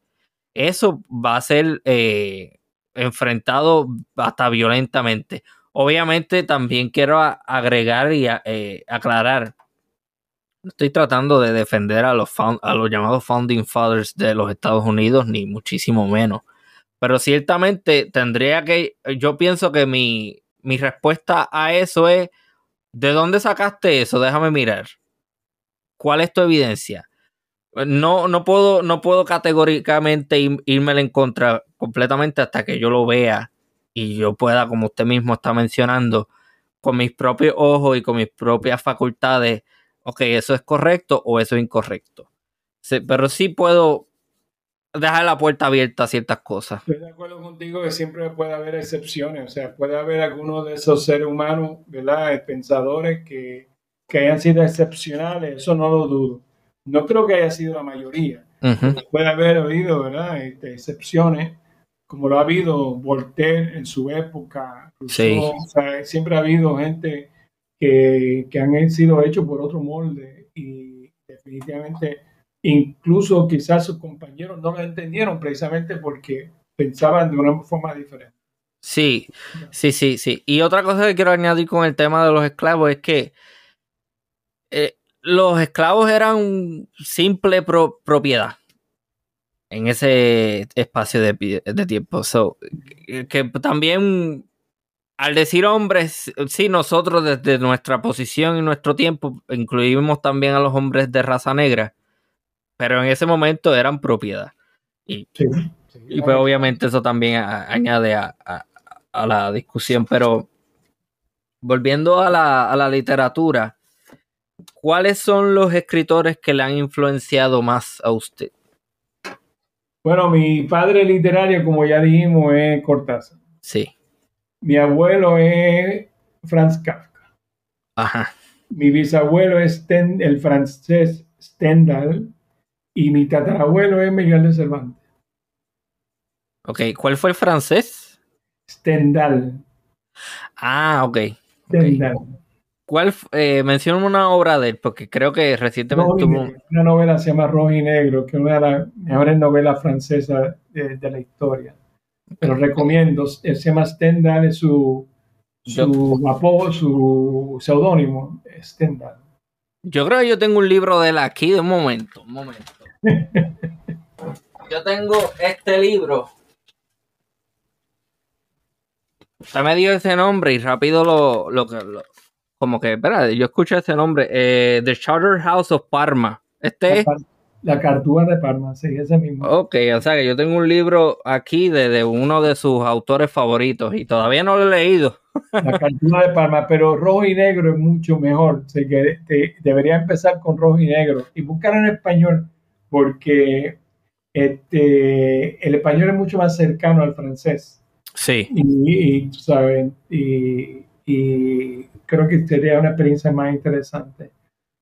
Speaker 1: eso va a ser eh, enfrentado hasta violentamente. Obviamente también quiero agregar y eh, aclarar estoy tratando de defender a los, a los llamados Founding Fathers de los Estados Unidos, ni muchísimo menos. Pero ciertamente tendría que, yo pienso que mi, mi respuesta a eso es, ¿de dónde sacaste eso? Déjame mirar. ¿Cuál es tu evidencia? No, no, puedo, no puedo categóricamente irme en contra completamente hasta que yo lo vea y yo pueda, como usted mismo está mencionando, con mis propios ojos y con mis propias facultades, ok, eso es correcto o eso es incorrecto. pero sí puedo dejar la puerta abierta a ciertas cosas.
Speaker 2: Estoy de acuerdo contigo que siempre puede haber excepciones, o sea, puede haber algunos de esos seres humanos, ¿verdad? Pensadores que, hayan sido excepcionales, eso no lo dudo. No creo que haya sido la mayoría. Puede haber habido, ¿verdad? Este, excepciones, como lo ha habido Voltaire en su época. sí. o sea, siempre ha habido gente que, han sido hechos por otro molde y definitivamente incluso quizás sus compañeros no lo entendieron precisamente porque pensaban de una forma diferente.
Speaker 1: Sí, sí, sí, sí. Y otra cosa que quiero añadir con el tema de los esclavos es que eh, los esclavos eran simple propiedad en ese espacio de, tiempo. Que también al decir hombres, sí, nosotros desde nuestra posición y nuestro tiempo incluimos también a los hombres de raza negra, pero en ese momento eran propiedad. Y, y pues obviamente eso también añade a, la discusión, pero volviendo a la, a la literatura, ¿cuáles son los escritores que le han influenciado más a usted?
Speaker 2: Bueno, mi padre literario, como ya dijimos, es Cortázar.
Speaker 1: Sí.
Speaker 2: Mi abuelo es Franz Kafka.
Speaker 1: Ajá.
Speaker 2: Mi bisabuelo es el francés Stendhal y mi tatarabuelo es Miguel de Cervantes.
Speaker 1: Ok, ¿cuál fue el francés?
Speaker 2: Stendhal.
Speaker 1: Ah, ok. Stendhal. ¿Cuál? Eh, menciona una obra de él, porque creo que recientemente tuvo...
Speaker 2: Una novela se llama Rojo y Negro, que es una de las mejores novelas francesas de la historia pero recomiendo. Se llama Stendhal, es su, su su seudónimo, Stendhal.
Speaker 1: Yo creo que yo tengo un libro de él aquí, de un momento, un momento. yo tengo este libro. Usted me dio ese nombre y rápido lo, lo, como que, espera, yo escuché ese nombre, eh, The Charter House of Parma. Este
Speaker 2: La, la Cartúa de Parma, sí, ese mismo.
Speaker 1: Ok, o sea que yo tengo un libro aquí de, de uno de sus autores favoritos y todavía no lo he leído.
Speaker 2: La Cartúa de Parma, pero rojo y negro es mucho mejor. O sea, que te- debería empezar con rojo y negro y buscar en español, porque este, el español es mucho más cercano al francés.
Speaker 1: Sí.
Speaker 2: Y, y, tú sabes, y, y creo que sería una experiencia más interesante.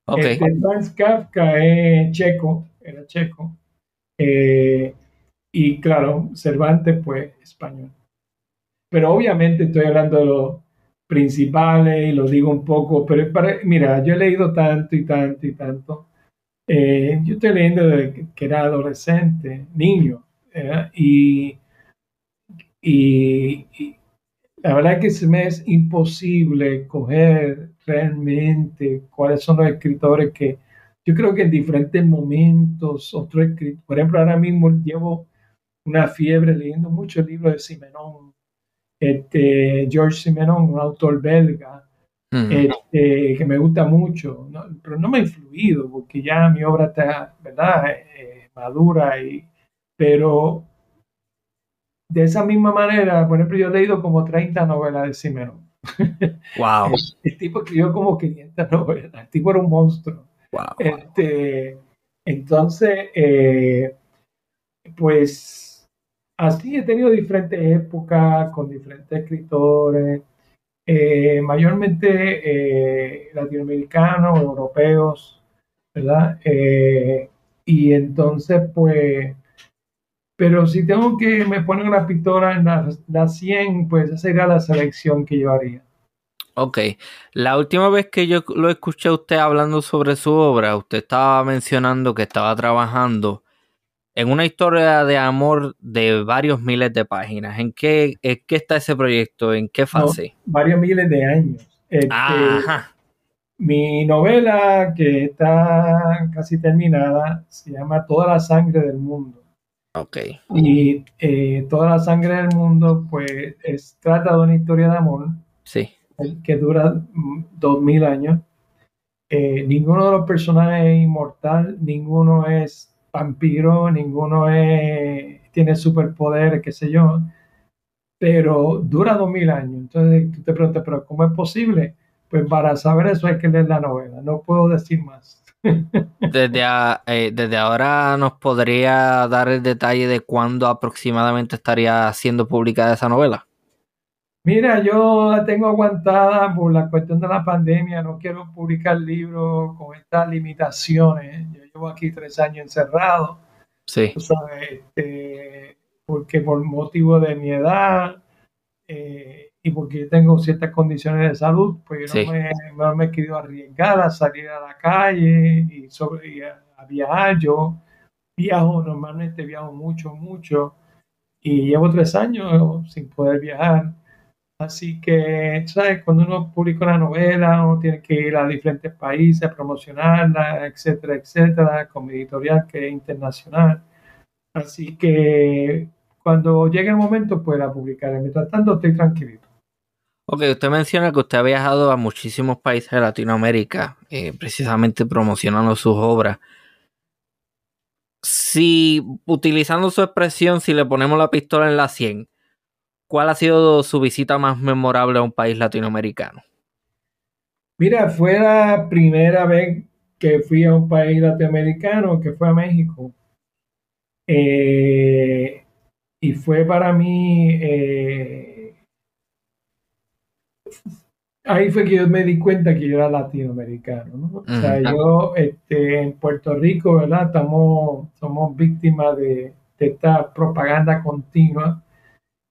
Speaker 1: Ok.
Speaker 2: Este, Franz Kafka es checo, era checo. Eh, y claro, Cervantes, pues español. Pero obviamente estoy hablando de los principales y lo digo un poco, pero es mira, yo he leído tanto y tanto y tanto. Eh, yo estoy leyendo desde que era adolescente, niño, y, y, la verdad que se me es imposible coger realmente cuáles son los escritores que yo creo que en diferentes momentos, otro escritor, por ejemplo, ahora mismo llevo una fiebre leyendo mucho el libro de Simenon, este, George Simenon, un autor belga, este, que me gusta mucho, no- pero no me ha influido porque ya mi obra está, ¿verdad?, Eh, madura, y, pero de esa misma manera, por ejemplo, yo he leído como 30 novelas de Simenon.
Speaker 1: Wow.
Speaker 2: El tipo escribió como 500 novelas, el tipo era un monstruo. Este, entonces, eh, pues así he tenido diferentes épocas con diferentes escritores, eh, mayormente eh, latinoamericanos, europeos, ¿verdad? Y entonces, pues, pero si tengo que me ponen una pistola en la, la 100, pues esa sería la selección que yo haría.
Speaker 1: Ok. La última vez que yo lo escuché a usted hablando sobre su obra, usted estaba mencionando que estaba trabajando en una historia de amor de varios miles de páginas. ¿En qué, en qué está ese proyecto? ¿En qué fase?
Speaker 2: Varios miles de años. Este,
Speaker 1: Ajá.
Speaker 2: Mi novela, que está casi terminada, se llama Toda la sangre del mundo.
Speaker 1: Ok.
Speaker 2: Y eh, Toda la sangre del mundo, pues, es, trata de una historia de amor
Speaker 1: Sí.
Speaker 2: Que dura dos mil años. Eh, ninguno de los personajes es inmortal, ninguno es vampiro, ninguno es, tiene superpoderes, qué sé yo, pero dura dos mil años. Entonces tú te preguntas, ¿pero cómo es posible? Pues para saber eso hay que leer la novela, no puedo decir más.
Speaker 1: Desde, a- eh, desde ahora nos podría dar el detalle de cuándo aproximadamente estaría siendo publicada esa novela.
Speaker 2: Mira, yo la tengo aguantada por la cuestión de la pandemia, no quiero publicar libros con estas limitaciones. Yo llevo aquí tres años encerrado.
Speaker 1: Sí.
Speaker 2: tú sabes, este, porque por motivo de mi edad eh, y porque yo tengo ciertas condiciones de salud, pues yo
Speaker 1: Sí.
Speaker 2: no me, no me he querido arriesgar a salir a la calle y, sobre, y a, a viajar. Yo viajo, normalmente viajo mucho, mucho, y llevo tres años sin poder viajar. Así que, ¿sabes? Cuando uno publica una novela, uno tiene que ir a diferentes países, promocionarla, etcétera, etcétera, con mi editorial que es internacional. Así que cuando llegue el momento, pues la. Mientras tanto, estoy tranquilito.
Speaker 1: Ok, usted menciona que usted ha viajado a muchísimos países de Latinoamérica, eh, precisamente promocionando sus obras. Si, utilizando su expresión, si le ponemos la pistola en la 100, ¿cuál ha sido su visita más memorable a un país latinoamericano?
Speaker 2: Mira, fue la primera vez que fui a un país latinoamericano, que fue a México. Eh, y fue para mí, eh, ahí fue que yo me di cuenta que yo era latinoamericano, ¿no? O sea, yo este, en Puerto Rico, ¿verdad? Estamos, somos víctimas de, de esta propaganda continua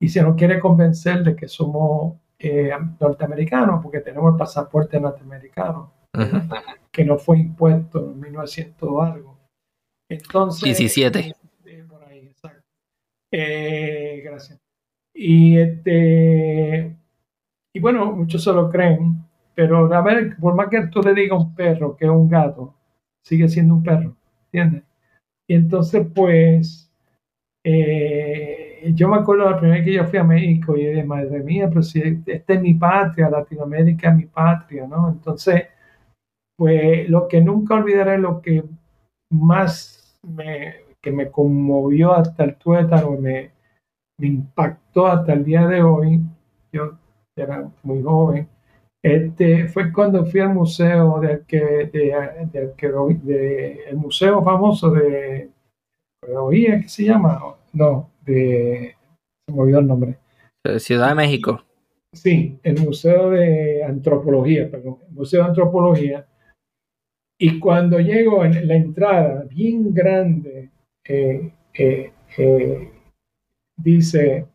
Speaker 2: y se nos quiere convencer de que somos eh, norteamericanos porque tenemos el pasaporte norteamericano que no fue impuesto en 1900 algo. Entonces,
Speaker 1: 17.
Speaker 2: eh, por ahí, exacto. Eh, gracias. Y este, y bueno, muchos se lo creen, pero a ver, por más que tú le digas a un perro que es un gato, sigue siendo un perro, ¿entiendes? Y entonces, pues, eh, yo me acuerdo la primera vez que yo fui a México y de madre mía, pero si esta es mi patria, Latinoamérica es mi patria, ¿no? Entonces, pues lo que nunca olvidaré, lo que más me, que me conmovió hasta el tuétano, me, me impactó hasta el día de hoy, yo era muy joven, este, fue cuando fui al museo de, de, de, de el museo famoso de arqueología, ¿qué se llama? No, de se me olvidó el nombre.
Speaker 1: Ciudad de México.
Speaker 2: Sí, el Museo de Antropología, perdón, el Museo de Antropología. Y cuando llego en la entrada, bien grande, eh, eh, eh, dice,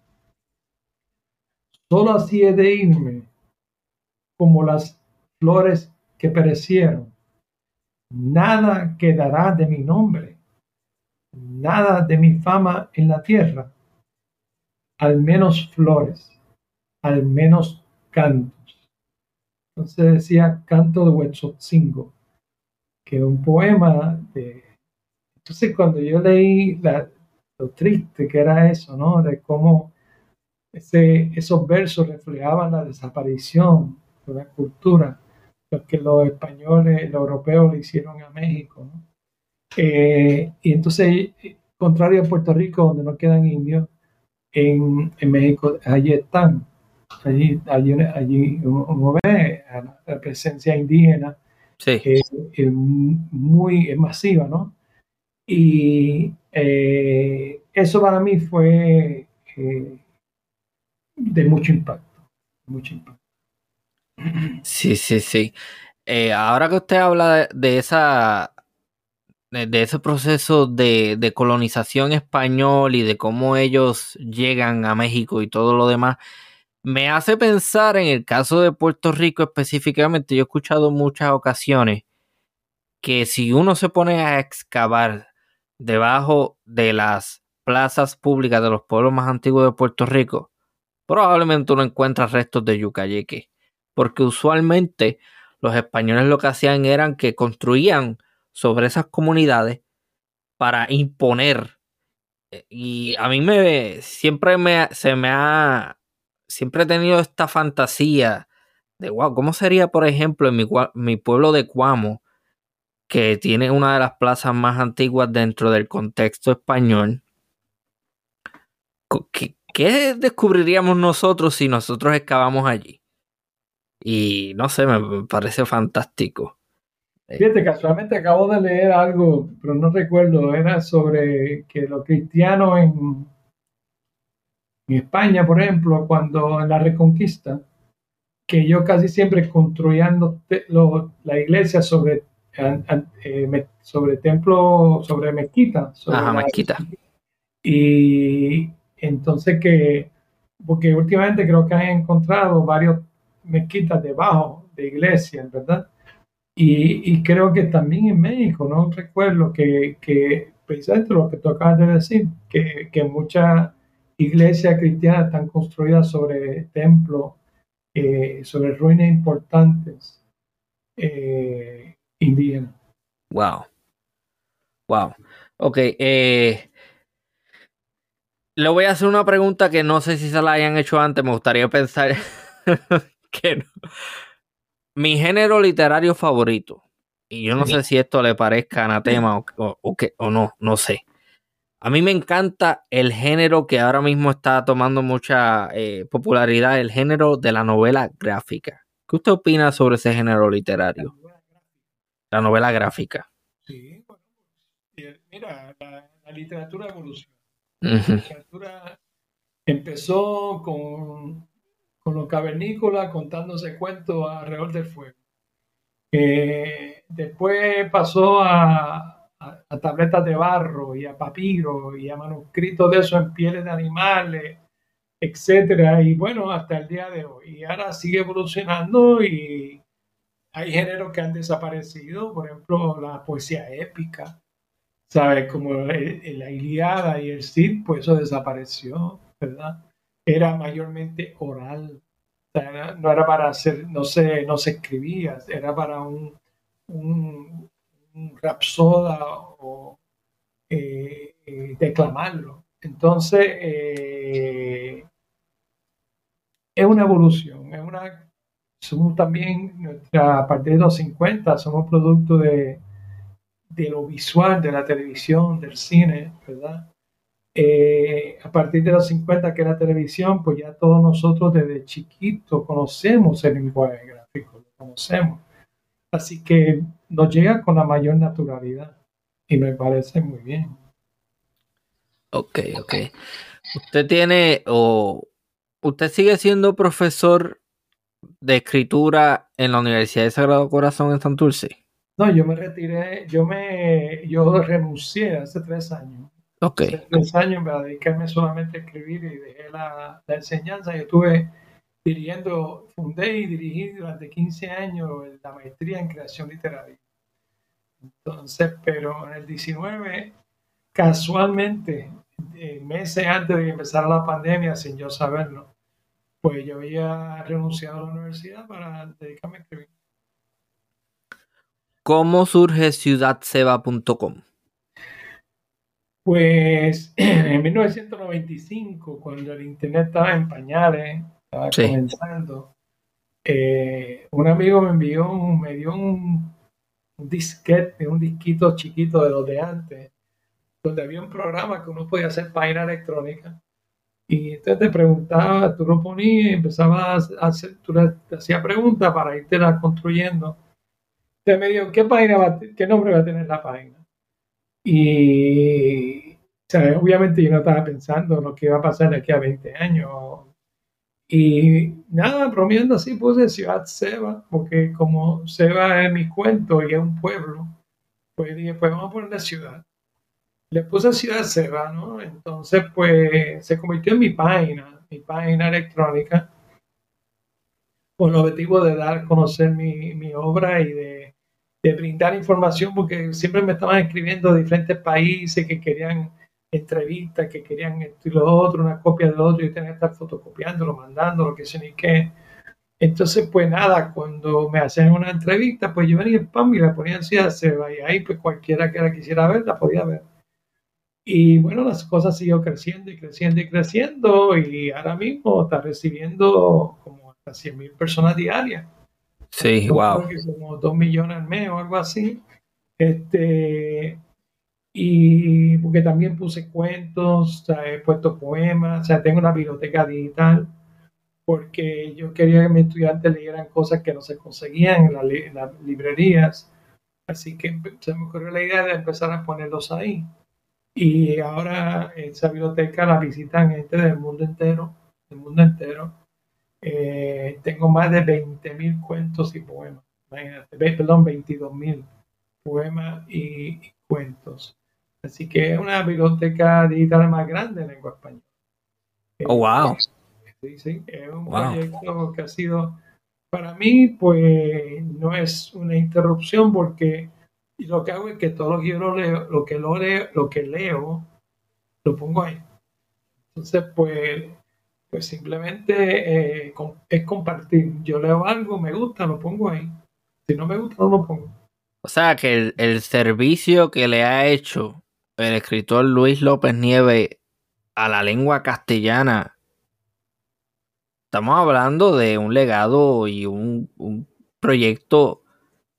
Speaker 2: solo así he de irme como las flores que perecieron. Nada quedará de mi nombre, nada de mi fama en la tierra, al menos flores, al menos cantos. Entonces decía Canto de Huetzotzingo, que es un poema de... Entonces cuando yo leí la, lo triste que era eso, ¿no? De cómo esos versos reflejaban la desaparición de cultura, que los españoles, los europeos le hicieron a México. Eh, y entonces, contrario a Puerto Rico, donde no quedan indios, en, en México allí están. Allí, allí, allí uno ve la presencia indígena
Speaker 1: sí.
Speaker 2: es muy masiva, ¿no? Y eh, eso para mí fue eh, de mucho impacto, mucho impacto.
Speaker 1: Sí, sí, sí. Eh, ahora que usted habla de, esa de, ese proceso de, colonización español y de cómo ellos llegan a México y todo lo demás, me hace pensar en el caso de Puerto Rico específicamente. Yo he escuchado muchas ocasiones que si uno se pone a excavar debajo de las plazas públicas de los pueblos más antiguos de Puerto Rico, probablemente uno encuentra restos de yucayeque porque usualmente los españoles lo que hacían eran que construían sobre esas comunidades para imponer. Eh, y a mí me siempre me se me ha siempre he tenido esta fantasía de wow, ¿cómo sería, por ejemplo, en mi, mi pueblo de Cuamo, que tiene una de las plazas más antiguas dentro del contexto español? ¿Qué, qué descubriríamos nosotros si nosotros excavamos allí? Y no sé, me parece fantástico.
Speaker 2: Fíjate, casualmente acabo de leer algo, pero no recuerdo, era sobre que los cristianos en, en España, por ejemplo, cuando en la Reconquista, que ellos casi siempre construían la iglesia sobre, eh, sobre templo, sobre mezquita.
Speaker 1: Ajá, mezquita.
Speaker 2: Y entonces que, porque últimamente creo que han encontrado varios mezquitas debajo de iglesias, ¿verdad? Y, creo que también en México, ¿no? Recuerdo que, que precisamente lo que tú acabas de decir, que, que muchas iglesias cristianas están construidas sobre templos, eh, sobre ruinas importantes eh, indígenas.
Speaker 1: Wow. Wow. Ok. Eh, le voy a hacer una pregunta que no sé si se la hayan hecho antes. Me gustaría pensar que no. Mi género literario favorito, y yo no sé si esto le parezca anatema o, o, o no, no sé. A mí me encanta el género que ahora mismo está tomando mucha eh, popularidad, el género de la novela gráfica. ¿Qué usted opina sobre ese género literario? La novela gráfica.
Speaker 2: Sí, bueno, mira, la, literatura evoluciona. La literatura empezó con con los cavernícolas contándose cuentos alrededor del fuego. después pasó a, tabletas de barro y a papiro y a manuscritos de eso en pieles de animales, etcétera. Y bueno, hasta el día de hoy. Y ahora sigue evolucionando y hay géneros que han desaparecido, por ejemplo, la poesía épica, ¿sabes? Como la Iliada y el Cid, pues eso desapareció, ¿verdad? Era mayormente oral. no era para hacer, no se, no se escribía, era para un, un, rapsoda o eh, eh, declamarlo. Entonces, eh, es una evolución, es una, somos también, a partir de los 50, somos producto de, de lo visual, de la televisión, del cine, ¿verdad? Eh, a partir de los 50 que la televisión, pues ya todos nosotros desde chiquito conocemos el lenguaje gráfico, lo conocemos. Así que nos llega con la mayor naturalidad y me parece muy bien.
Speaker 1: Ok, ok. Usted tiene o usted sigue siendo profesor de escritura en la Universidad de Sagrado Corazón en Santurce.
Speaker 2: No, yo me retiré, yo me, yo renuncié hace tres años.
Speaker 1: Ok.
Speaker 2: Tres años para dedicarme solamente a escribir y dejé la, la enseñanza. Yo estuve dirigiendo, fundé y dirigí durante 15 años la maestría en creación literaria. Entonces, pero en el 19, casualmente, eh, meses antes de que empezara la pandemia, sin yo saberlo, pues yo había renunciado a la universidad para dedicarme a escribir.
Speaker 1: ¿Cómo surge ciudadseba.com?
Speaker 2: Pues en 1995, cuando el Internet estaba en pañales, estaba comenzando, eh, un amigo me envió, un, me dio un, un disquete, un disquito chiquito de los de antes, donde había un programa que uno podía hacer página electrónica. Y entonces te preguntaba, tú lo ponías y empezabas a hacer, tú le, hacías preguntas para irte la construyendo. Entonces me dijo, ¿qué, página va, ¿qué nombre va a tener la página? Y obviamente yo no estaba pensando en lo que iba a pasar de aquí a 20 años. Y nada, bromeando así puse Ciudad Seba, porque como Seba es mi cuento y es un pueblo, pues dije, pues vamos a ponerle ciudad le puse Ciudad Seba, ¿no? Entonces, pues se convirtió en mi página, mi página electrónica, con el objetivo de dar a conocer mi, mi obra y de, de, brindar información, porque siempre me estaban escribiendo de diferentes países que querían entrevistas, que querían esto y lo otro, una copia de otro, y tenía que estar fotocopiándolo, mandándolo, que sé ni qué. Entonces, pues nada, cuando me hacían una entrevista, pues yo venía en PAM y la ponía Seba, y ahí pues cualquiera que la quisiera ver, la podía ver. Y bueno, las cosas siguió creciendo y creciendo y creciendo y ahora mismo está recibiendo como hasta 100 mil personas diarias.
Speaker 1: Sí, wow.
Speaker 2: Como 2 millones al mes o algo así. Este, y porque también puse cuentos, he puesto poemas, o sea, tengo una biblioteca digital porque yo quería que mis estudiantes leyeran cosas que no se conseguían en, en las librerías. Así que se me ocurrió la idea de empezar a ponerlos ahí. Y ahora esa biblioteca la visitan gente del mundo entero, del mundo entero. Eh, tengo más de 20.000 cuentos y poemas. perdón, 22.000 poemas y, cuentos. Así que es una biblioteca digital más grande en lengua española.
Speaker 1: Oh, wow.
Speaker 2: Sí, sí, es un proyecto que ha sido, para mí, pues no es una interrupción porque lo que hago es que todo lo que yo leo, lo que, lo leo, lo que leo, lo pongo ahí. Entonces, pues, pues simplemente eh, es compartir. Yo leo algo, me gusta, lo pongo ahí. Si no me gusta, no lo pongo.
Speaker 1: O sea, que el, servicio que le ha hecho el escritor Luis López Nieve a la lengua castellana, estamos hablando de un legado y un proyecto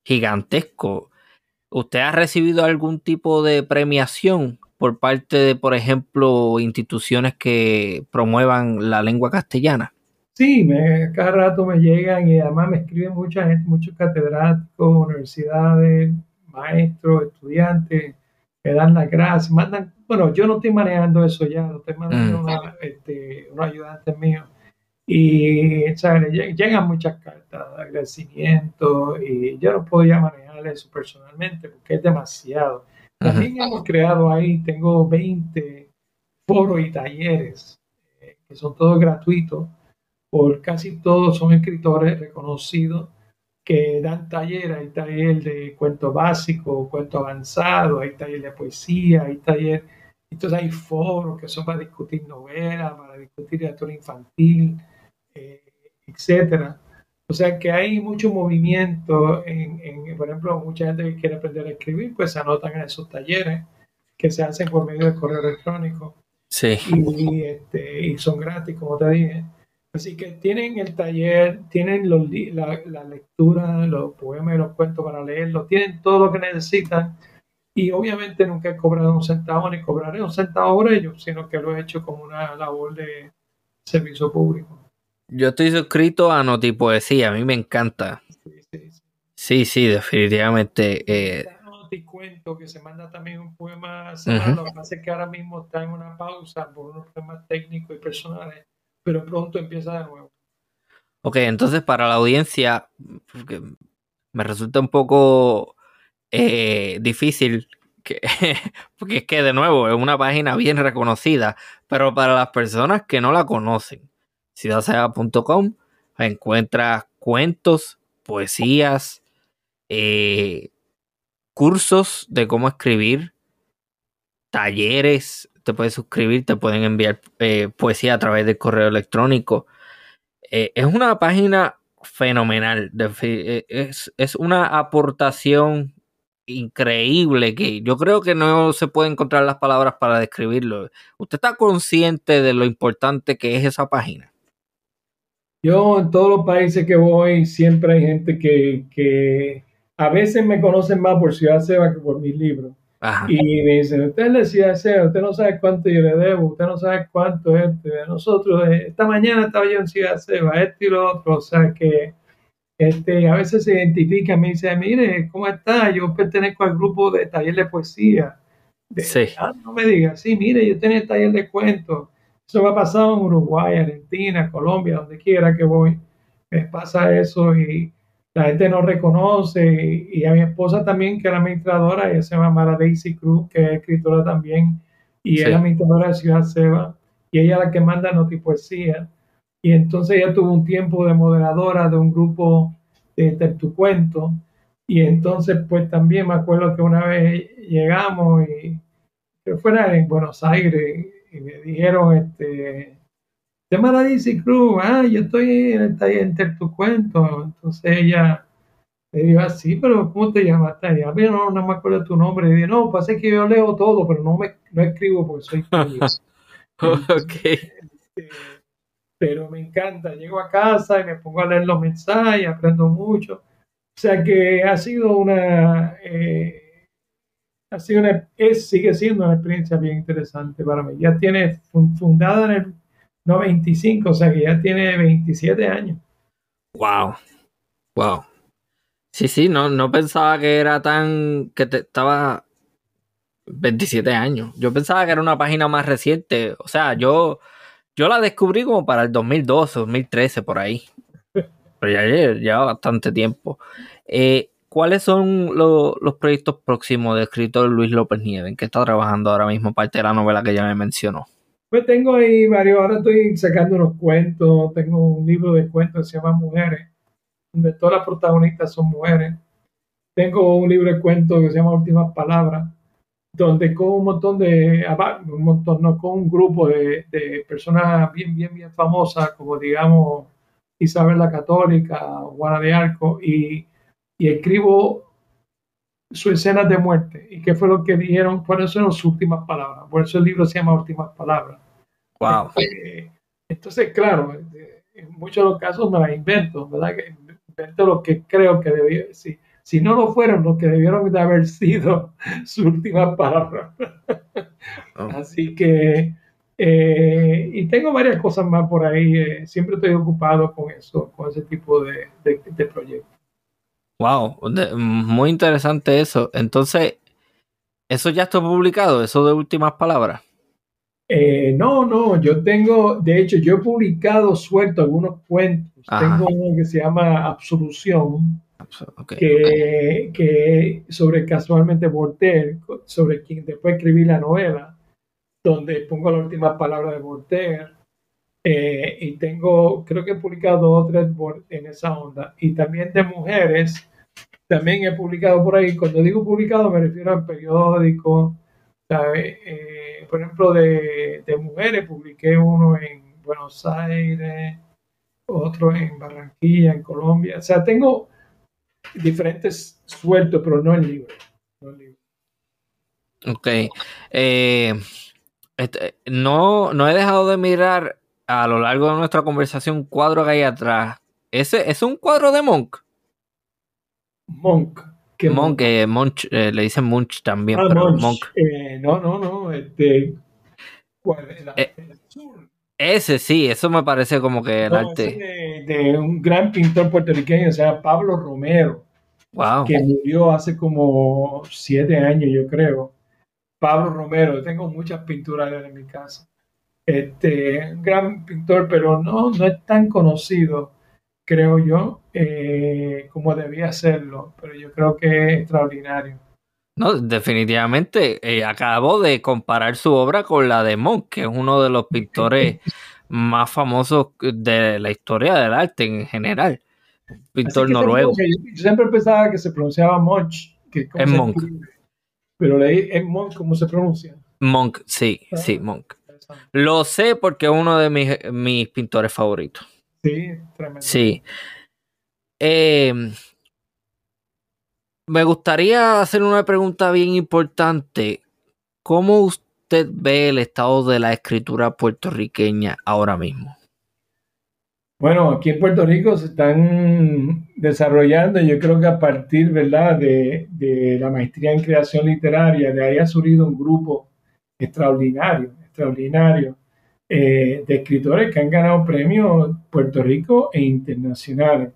Speaker 1: gigantesco. ¿Usted ha recibido algún tipo de premiación por parte de, por ejemplo, instituciones que promuevan la lengua castellana?
Speaker 2: Sí, me, cada rato me llegan y además me escriben mucha gente, muchos catedráticos, universidades, maestros, estudiantes, me dan las gracias, mandan, bueno, yo no estoy manejando eso ya, lo estoy mandando mm. este, unos ayudantes míos y llegan muchas cartas de agradecimiento y yo no puedo ya manejar eso personalmente porque es demasiado. También hemos creado ahí, tengo 20 foros y talleres eh, que son todos gratuitos, por casi todos son escritores reconocidos que dan talleres, hay taller de cuento básico, cuento avanzado, hay taller de poesía, hay taller, entonces hay foros que son para discutir novelas, para discutir literatura infantil, eh, etcétera. O sea que hay mucho movimiento, en, por ejemplo, mucha gente que quiere aprender a escribir, pues se anotan en esos talleres que se hacen por medio del correo electrónico.
Speaker 1: Sí.
Speaker 2: Y, este, y son gratis, como te dije. Así que tienen el taller, tienen los, la, la, lectura, los poemas y los cuentos para leerlo, tienen todo lo que necesitan. Y obviamente nunca he cobrado un centavo ni cobraré un centavo por ellos, sino que lo he hecho como una labor de servicio público.
Speaker 1: Yo estoy suscrito a Notipoesía, a mí me encanta. Sí, sí, sí. sí, definitivamente. Eh...
Speaker 2: Noticuento, que se manda también un poema semanal, lo que pasa es que ahora mismo está en una pausa por unos problemas técnicos y personales pero pronto empieza de nuevo.
Speaker 1: Ok, entonces para la audiencia, me resulta un poco eh, difícil, que, porque es que de nuevo es una página bien reconocida, pero para las personas que no la conocen, ciudadseba.com encuentras cuentos, poesías, eh, cursos de cómo escribir, talleres, te puedes suscribir, te pueden enviar eh, poesía a través del correo electrónico. Eh, es una página fenomenal. Es, es, una aportación increíble que yo creo que no se puede encontrar las palabras para describirlo. ¿Usted está consciente de lo importante que es esa página?
Speaker 2: Yo en todos los países que voy siempre hay gente que, que a veces me conocen más por Ciudad Seba que por mis libros. Y me dicen, usted le decía ese, usted no sabe cuánto yo le debo, usted no sabe cuánto es este. Nosotros, eh, esta mañana estaba yo en Ciudad Seba, este y lo otro, o sea que este, a veces se identifica, me dice, mire, ¿cómo está? Yo pertenezco al grupo de taller de poesía.
Speaker 1: sí.
Speaker 2: Ah, no me diga, sí, mire, yo tenía taller de cuentos. Eso me ha pasado en Uruguay, Argentina, Colombia, donde quiera que voy. Me pasa eso y la gente no reconoce. Y a mi esposa también, que es la administradora, ella se llama Daisy Cruz, que es escritora también, y es la administradora de Ciudad Seba, y ella es la que manda Notipoesía. Y entonces ella tuvo un tiempo de moderadora de un grupo de Tertucuento. Y entonces, pues también me acuerdo que una vez llegamos y que fuera en Buenos Aires y me dijeron, este, llama a Daisy Cruz, ah, yo estoy en el taller tu cuento. Entonces ella le dijo ah, pero ¿cómo te llamas? Y a mí no, no me acuerdo tu nombre. Y dije, no, pasa que yo leo todo, pero no me no escribo porque soy curioso.
Speaker 1: ok.
Speaker 2: Este, pero me encanta, llego a casa y me pongo a leer los mensajes, aprendo mucho. O sea que ha sido una, eh, ha sido una, es, sigue siendo una experiencia bien interesante para mí. Ya tiene fundada en el no 25, o sea que ya tiene 27 años.
Speaker 1: Wow, wow. Sí, sí, no, no pensaba que era tan, que te, estaba 27 años. Yo pensaba que era una página más reciente. O sea, yo, yo la descubrí como para el 2012, 2013, por ahí. Pero ya lleva bastante tiempo. Eh, ¿Cuáles son los proyectos próximos de escritor Luis López Nieves? ¿En qué está trabajando ahora mismo, parte de la novela que ya me mencionó?
Speaker 2: Pues tengo ahí varios, ahora estoy sacando unos cuentos, tengo un libro de cuentos que se llama Mujeres, donde todas las protagonistas son mujeres. Tengo un libro de cuentos que se llama Últimas Palabras, donde con un montón de, un montón, no, con un grupo de, de personas bien, bien, bien famosas, como digamos Isabel la Católica, Juana de Arco, y, y escribo su escena de muerte y qué fue lo que dijeron, cuáles son sus últimas palabras. Por eso el libro se llama Últimas Palabras.
Speaker 1: Wow.
Speaker 2: Este, entonces, claro, en muchos de los casos me las invento, ¿verdad? Invento lo que creo que debía decir. Si no lo fueron, lo que debieron de haber sido sus últimas palabras. Oh. Así que, eh, y tengo varias cosas más por ahí. Eh, siempre estoy ocupado con eso, con ese tipo de, de proyectos.
Speaker 1: Wow, muy interesante eso. Entonces, ¿eso ya está publicado? ¿Eso de últimas palabras?
Speaker 2: Eh, no, no, yo tengo, de hecho, yo he publicado suelto algunos cuentos. Tengo uno que se llama Absolución, que, que, sobre casualmente Voltaire, sobre quien después escribí la novela, donde pongo la última palabra de Voltaire. Eh, y tengo, creo que he publicado dos o tres en esa onda. Y también de mujeres, también he publicado por ahí. Cuando digo publicado me refiero a periódicos. Eh, por ejemplo, de, mujeres publiqué uno en Buenos Aires, otro en Barranquilla, en Colombia. O sea, tengo diferentes sueltos, pero no en libros.
Speaker 1: Ok. Eh, Este, no, no he dejado de mirar a lo largo de nuestra conversación un cuadro que hay atrás. ¿Ese es un cuadro de Monk?
Speaker 2: Monk.
Speaker 1: ¿Qué Monk, eh, Monch, eh, le dicen Munch también, ah, pero Monk.
Speaker 2: Eh, no, no, no. Este, ¿cuál
Speaker 1: eh, ese sí, eso me parece como que el arte.
Speaker 2: De, de, un gran pintor puertorriqueño, o sea, Pablo Romero.
Speaker 1: Wow.
Speaker 2: Que murió hace como siete años, yo creo. Pablo Romero, tengo muchas pinturas en mi casa. Este, un gran pintor, pero no, no es tan conocido, creo yo, eh, como debía serlo, pero yo creo que es extraordinario.
Speaker 1: No, definitivamente. Eh, acabo de comparar su obra con la de Monk, que es uno de los pintores más famosos de la historia del arte en general. Pintor noruego.
Speaker 2: Yo siempre pensaba que se pronunciaba Monch. Que
Speaker 1: es Monk.
Speaker 2: Pero leí en Monk, ¿cómo se pronuncia?
Speaker 1: Monk, sí, ah, sí, Monk. Lo sé porque es uno de mis, mis pintores favoritos.
Speaker 2: Sí, tremendo.
Speaker 1: Sí. Eh, me gustaría hacer una pregunta bien importante. ¿Cómo usted ve el estado de la escritura puertorriqueña ahora mismo?
Speaker 2: Bueno, aquí en Puerto Rico se están desarrollando, yo creo que a partir ¿verdad? De, de la maestría en creación literaria, de ahí ha surgido un grupo extraordinario, extraordinario, eh, de escritores que han ganado premios Puerto Rico e internacionales.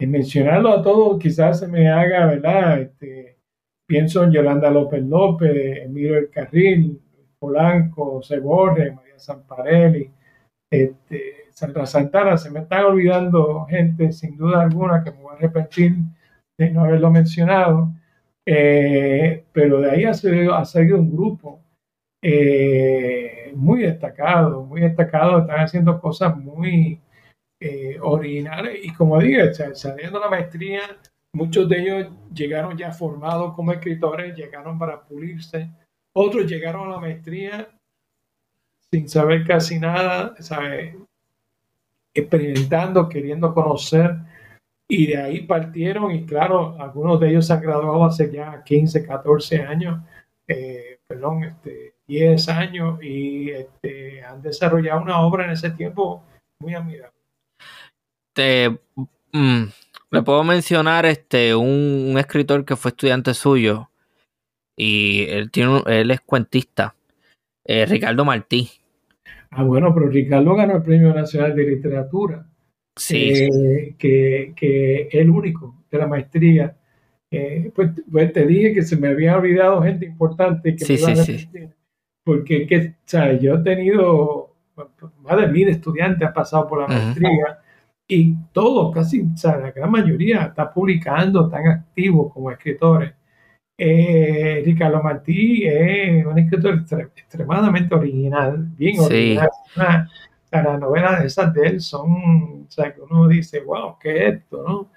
Speaker 2: En mencionarlo a todos quizás se me haga, ¿verdad? Este, pienso en Yolanda López López, Emilio El Carril, Polanco, José María Zamparelli, este, Sandra Santana, se me están olvidando gente sin duda alguna que me voy a arrepentir de no haberlo mencionado, eh, pero de ahí ha salido, ha salido un grupo eh, muy destacado, muy destacado, están haciendo cosas muy eh, originales y como dije, saliendo la maestría, muchos de ellos llegaron ya formados como escritores, llegaron para pulirse, otros llegaron a la maestría sin saber casi nada, ¿sabe? experimentando, queriendo conocer, y de ahí partieron, y claro, algunos de ellos se han graduado hace ya 15, 14 años, eh, perdón, este, 10 años, y este, han desarrollado una obra en ese tiempo muy admirable.
Speaker 1: Te, mm, le puedo mencionar este, un, escritor que fue estudiante suyo, y él, tiene, él es cuentista, eh, Ricardo Martí.
Speaker 2: Ah, bueno, pero Ricardo ganó el Premio Nacional de Literatura.
Speaker 1: Sí.
Speaker 2: Eh, que, es el único de la maestría. Eh, pues, pues, te dije que se me había olvidado gente importante que
Speaker 1: sí, sí, sí.
Speaker 2: Porque que, yo he tenido más de mil estudiantes han pasado por la maestría y todos, casi, la gran mayoría está publicando, están activos como escritores. Eh, Ricardo Martí es un escritor extremadamente original, bien original. las novelas esas de él son, o sea, que uno dice, wow, ¿qué es esto? ¿no?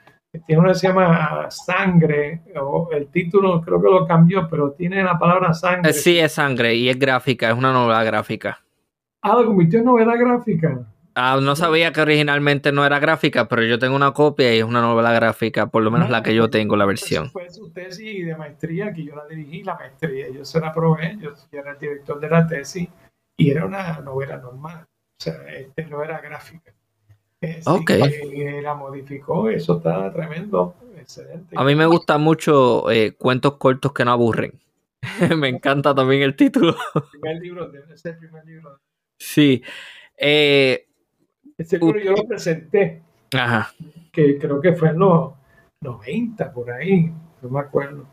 Speaker 2: Tiene una que se llama Sangre, o el título creo que lo cambió, pero tiene la palabra sangre.
Speaker 1: Sí, es sangre y es gráfica, es una novela gráfica.
Speaker 2: Ah, lo convirtió en novela gráfica.
Speaker 1: Ah, no sabía que originalmente no era gráfica, pero yo tengo una copia y es una novela gráfica, por lo menos la que yo tengo, la versión.
Speaker 2: Fue su tesis de maestría que yo la dirigí, la maestría, yo se la probé, yo era el director de la tesis y era una novela normal, o sea, este no era gráfica.
Speaker 1: Ok.
Speaker 2: la modificó, eso está tremendo, excelente.
Speaker 1: A mí me gustan mucho eh, cuentos cortos que no aburren. me encanta también el título.
Speaker 2: el primer libro, es el primer libro.
Speaker 1: Sí. Eh,
Speaker 2: ese libro yo lo presenté,
Speaker 1: Ajá.
Speaker 2: que creo que fue en los 90, por ahí, no me acuerdo.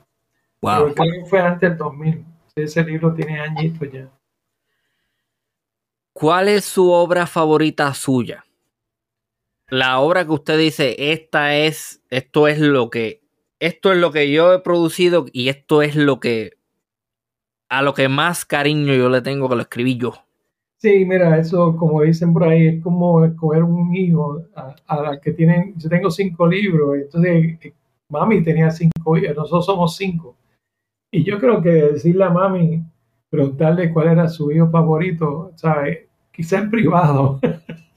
Speaker 1: Wow.
Speaker 2: creo que fue antes del 2000. Ese libro tiene añitos ya.
Speaker 1: ¿Cuál es su obra favorita suya? La obra que usted dice, esta es, esto es lo que, esto es lo que yo he producido y esto es lo que, a lo que más cariño yo le tengo que lo escribí yo.
Speaker 2: Sí, mira, eso como dicen por ahí, es como escoger un hijo a, la que tienen, yo tengo cinco libros, entonces eh, mami tenía cinco hijos, nosotros somos cinco. Y yo creo que decirle a mami, preguntarle cuál era su hijo favorito, ¿sabes? Quizá en privado.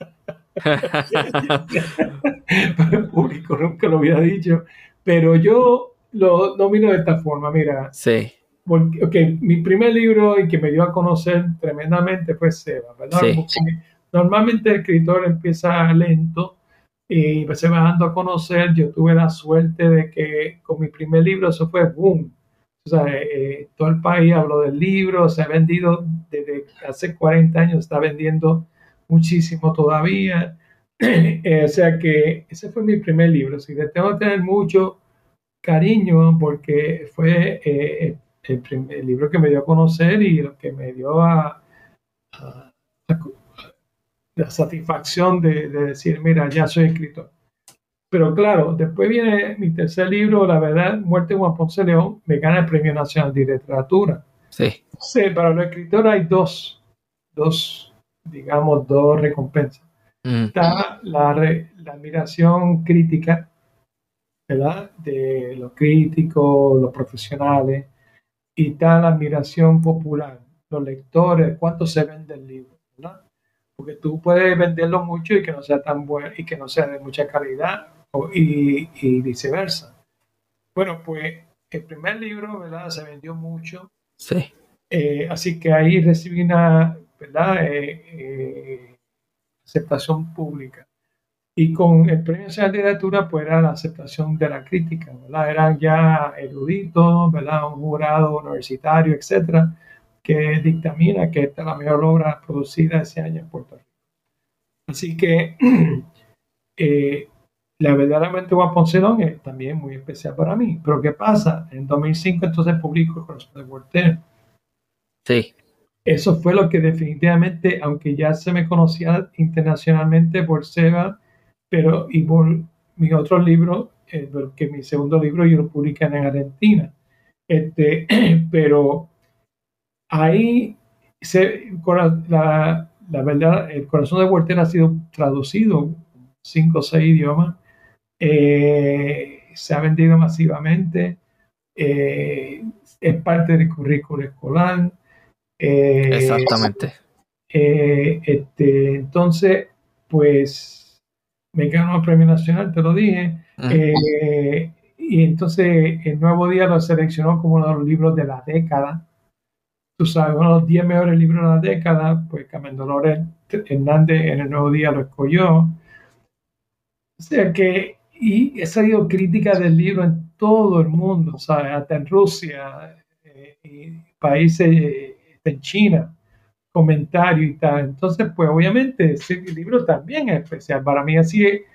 Speaker 2: el público nunca lo hubiera dicho. Pero yo lo domino de esta forma, mira.
Speaker 1: Sí.
Speaker 2: porque, okay, mi primer libro y que me dio a conocer tremendamente fue Seba, ¿verdad? Normalmente el escritor empieza lento y se va dando a conocer. Yo tuve la suerte de que con mi primer libro eso fue boom. O sea, eh, todo el país habló del libro, se ha vendido desde hace 40 años, está vendiendo muchísimo todavía. Eh, o sea que ese fue mi primer libro. Así que tengo que tener mucho cariño porque fue eh, el, libro que me dio a conocer y lo que me dio a, la satisfacción de, decir, mira, ya soy escritor. Pero claro, después viene mi tercer libro, La verdad, Muerte de Juan Ponce León, me gana el Premio Nacional de Literatura.
Speaker 1: Sí.
Speaker 2: sí para los escritores hay dos, dos, digamos, dos recompensas. Mm. Está la, la admiración crítica, ¿verdad? De los críticos, los profesionales, y está la admiración popular, los lectores, cuánto se vende el libro, ¿verdad? Porque tú puedes venderlo mucho y que no sea tan bueno y que no sea de mucha calidad y, y viceversa. Bueno, pues el primer libro, ¿verdad? Se vendió mucho.
Speaker 1: Sí.
Speaker 2: Eh, así que ahí recibí una, ¿verdad? Eh, eh, aceptación pública. Y con el premio de literatura, pues era la aceptación de la crítica, ¿verdad? Eran ya eruditos, ¿verdad? Un jurado universitario, etcétera, que dictamina que esta es la mejor obra producida ese año en Puerto Rico. Así que eh, la verdaderamente Juan Poncelón es también muy especial para mí. Pero ¿qué pasa? En 2005 entonces publico Corazón de Voltaire.
Speaker 1: Sí.
Speaker 2: Eso fue lo que definitivamente, aunque ya se me conocía internacionalmente por Seba, pero y por mi otro libro, eh, mi segundo libro yo lo publiqué en Argentina. Este, pero ahí se, la, verdad, el corazón de Voltaire ha sido traducido cinco o seis idiomas, eh, se ha vendido masivamente, eh, es parte del currículo escolar.
Speaker 1: Exactamente.
Speaker 2: este, entonces, pues me ganó el premio nacional, te lo dije. Eh, y entonces el Nuevo Día lo seleccionó como uno de los libros de la década. Tú sabes, uno de los 10 mejores libros de la década, pues Carmen Dolores Hernández en el Nuevo Día lo escogió. O sea que, y he salido crítica del libro en todo el mundo, ¿sabes? Hasta en Rusia, eh, y países, eh, en China comentario y tal. Entonces, pues obviamente ese libro también es especial para mí. Así que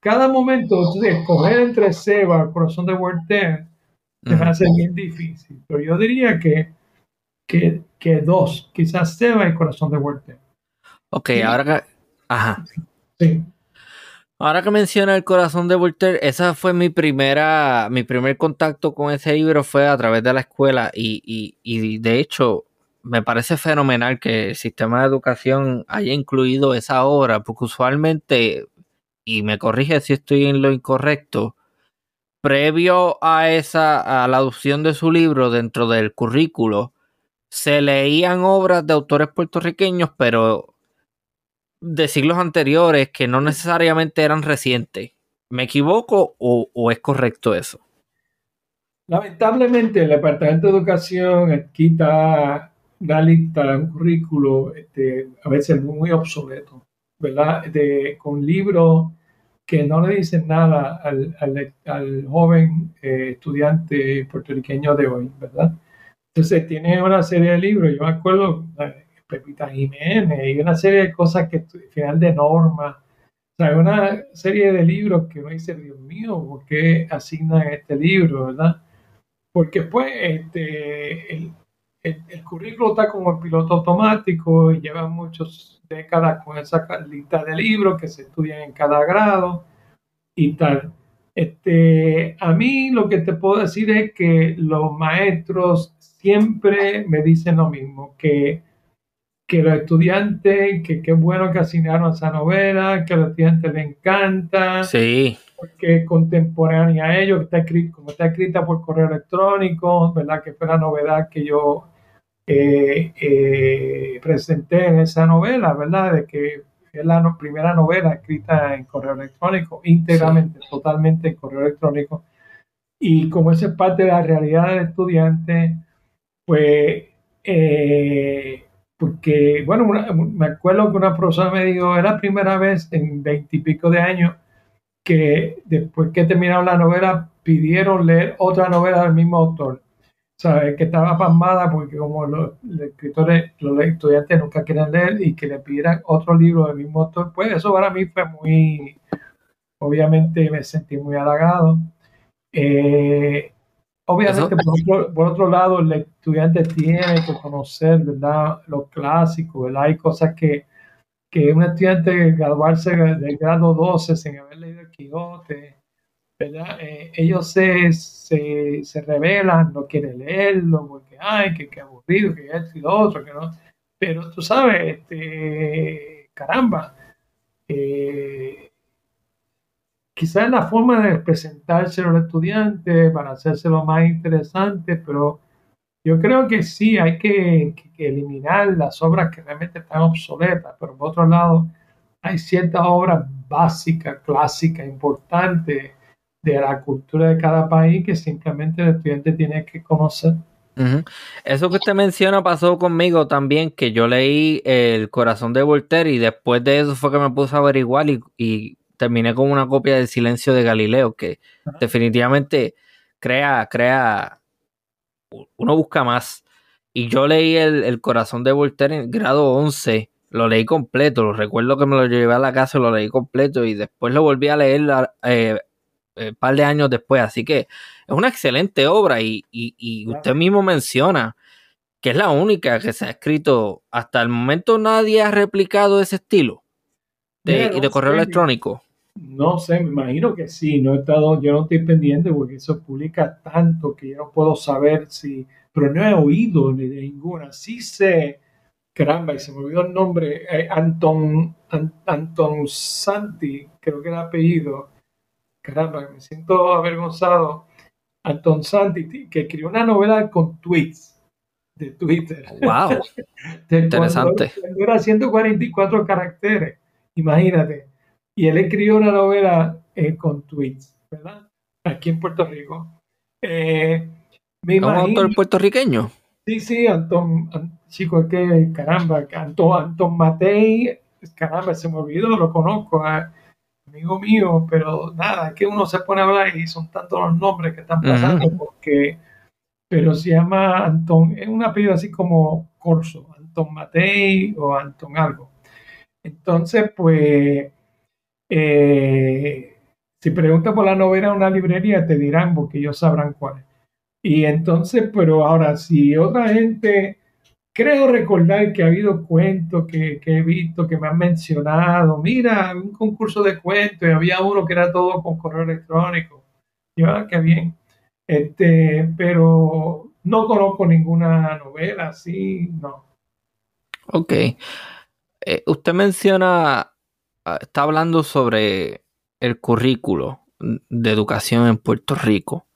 Speaker 2: cada momento, entonces, escoger entre Seba, el corazón de Voltaire, me hace bien difícil. Pero yo diría que, que, que dos, quizás Seba y corazón de Voltaire.
Speaker 1: Ok, ahora que... Ajá.
Speaker 2: Sí.
Speaker 1: Ahora que menciona el corazón de Voltaire, esa fue mi primera, mi primer contacto con ese libro fue a través de la escuela y, y, y de hecho me parece fenomenal que el sistema de educación haya incluido esa obra, porque usualmente, y me corrige si estoy en lo incorrecto, previo a esa, a la adopción de su libro dentro del currículo, se leían obras de autores puertorriqueños, pero de siglos anteriores que no necesariamente eran recientes. ¿Me equivoco o, o es correcto eso?
Speaker 2: Lamentablemente el Departamento de Educación quita una lista, un currículo este, a veces muy obsoleto, ¿verdad? De, con libros que no le dicen nada al, al, joven eh, estudiante puertorriqueño de hoy, ¿verdad? Entonces tiene una serie de libros, yo me acuerdo, eh, Pepita Jiménez, y una serie de cosas que, final de normas, o sea, una serie de libros que uno dice, Dios mío, ¿por qué asignan este libro, verdad? Porque pues, este, el, el, currículo está como el piloto automático y lleva muchas décadas con esa lista de libros que se estudian en cada grado y tal. Este, a mí lo que te puedo decir es que los maestros siempre me dicen lo mismo, que, que los estudiantes, que qué bueno que asignaron esa novela, que a los estudiantes les encanta.
Speaker 1: Sí.
Speaker 2: Porque es contemporánea a ellos, que está escrita, como está escrita por correo electrónico, ¿verdad? Que fue la novedad que yo eh, presenté en esa novela, ¿verdad? De que es la primera novela escrita en correo electrónico, íntegramente, totalmente en correo electrónico. Y como esa es parte de la realidad del estudiante, pues, eh, porque, bueno, me acuerdo que una profesora me dijo, era la primera vez en veintipico de años que después que terminaron la novela pidieron leer otra novela del mismo autor. ¿Sabes? Que estaba pasmada porque como los, escritores, los estudiantes nunca quieren leer y que le pidieran otro libro del mismo autor, pues eso para mí fue muy, obviamente me sentí muy halagado. Eh, obviamente, por otro, lado, el estudiante tiene que conocer, ¿verdad? Los clásicos, ¿verdad? Hay cosas que, que un estudiante graduarse del grado 12 sin haber leído el Quijote, eh, ellos se, se, se, rebelan, no quieren leerlo, porque, ay, que, aburrido, que esto y lo otro, que no. Pero tú sabes, este, caramba, eh, quizás la forma de presentarse a los estudiantes para hacérselo más interesante, pero yo creo que sí, hay que, eliminar las obras que realmente están obsoletas, pero por otro lado, hay ciertas obras básicas, clásicas, importantes, de la cultura de cada país que simplemente el estudiante tiene que conocer.
Speaker 1: Eso que usted menciona pasó conmigo también, que yo leí El corazón de Voltaire y después de eso fue que me puse a averiguar y terminé con una copia del Silencio de Galileo, que definitivamente crea, crea, uno busca más. Y yo leí el, el, corazón de Voltaire en grado 11, lo leí completo, lo recuerdo que me lo llevé a la casa, lo leí completo y después lo volví a leer eh, un eh, par de años después. Así que es una excelente obra y, usted mismo menciona que es la única que se ha escrito. Hasta el momento nadie ha replicado ese estilo de, de correo electrónico.
Speaker 2: No sé, me imagino que sí. No he estado, yo no estoy pendiente porque eso publica tanto que yo no puedo saber si, pero no he oído ni de ninguna. Sí sé, caramba, y se me olvidó el nombre, eh, Anton, Anton Santi, creo que era apellido, caramba, me siento avergonzado, Anton Santi, que escribió una novela con tweets de Twitter.
Speaker 1: ¡Wow! Interesante.
Speaker 2: era 144 caracteres, imagínate. Y él escribió una novela eh, con tweets, ¿verdad? Aquí en Puerto Rico.
Speaker 1: Eh, ¿Un autor puertorriqueño?
Speaker 2: Sí, sí, Anton, chico, es que caramba, Anton, Anton Matei, caramba, se me olvidó, lo conozco. Ah, amigo mío, pero nada, es que uno se pone a hablar y son tantos los nombres que están pasando, porque, pero se llama Antón, es un apellido así como Corso, Antón Matei o Antón algo. Entonces, pues, eh, si preguntas por la novela en una librería, te dirán, porque ellos sabrán cuál es. Y entonces, pero ahora, si otra gente creo recordar que ha habido cuentos que, he visto, que me han mencionado. Mira, un concurso de cuentos y había uno que era todo con correo electrónico. Y ah, qué bien. Este, pero no conozco ninguna novela así, no.
Speaker 1: Ok. Eh, usted menciona, está hablando sobre el currículo de educación en Puerto Rico.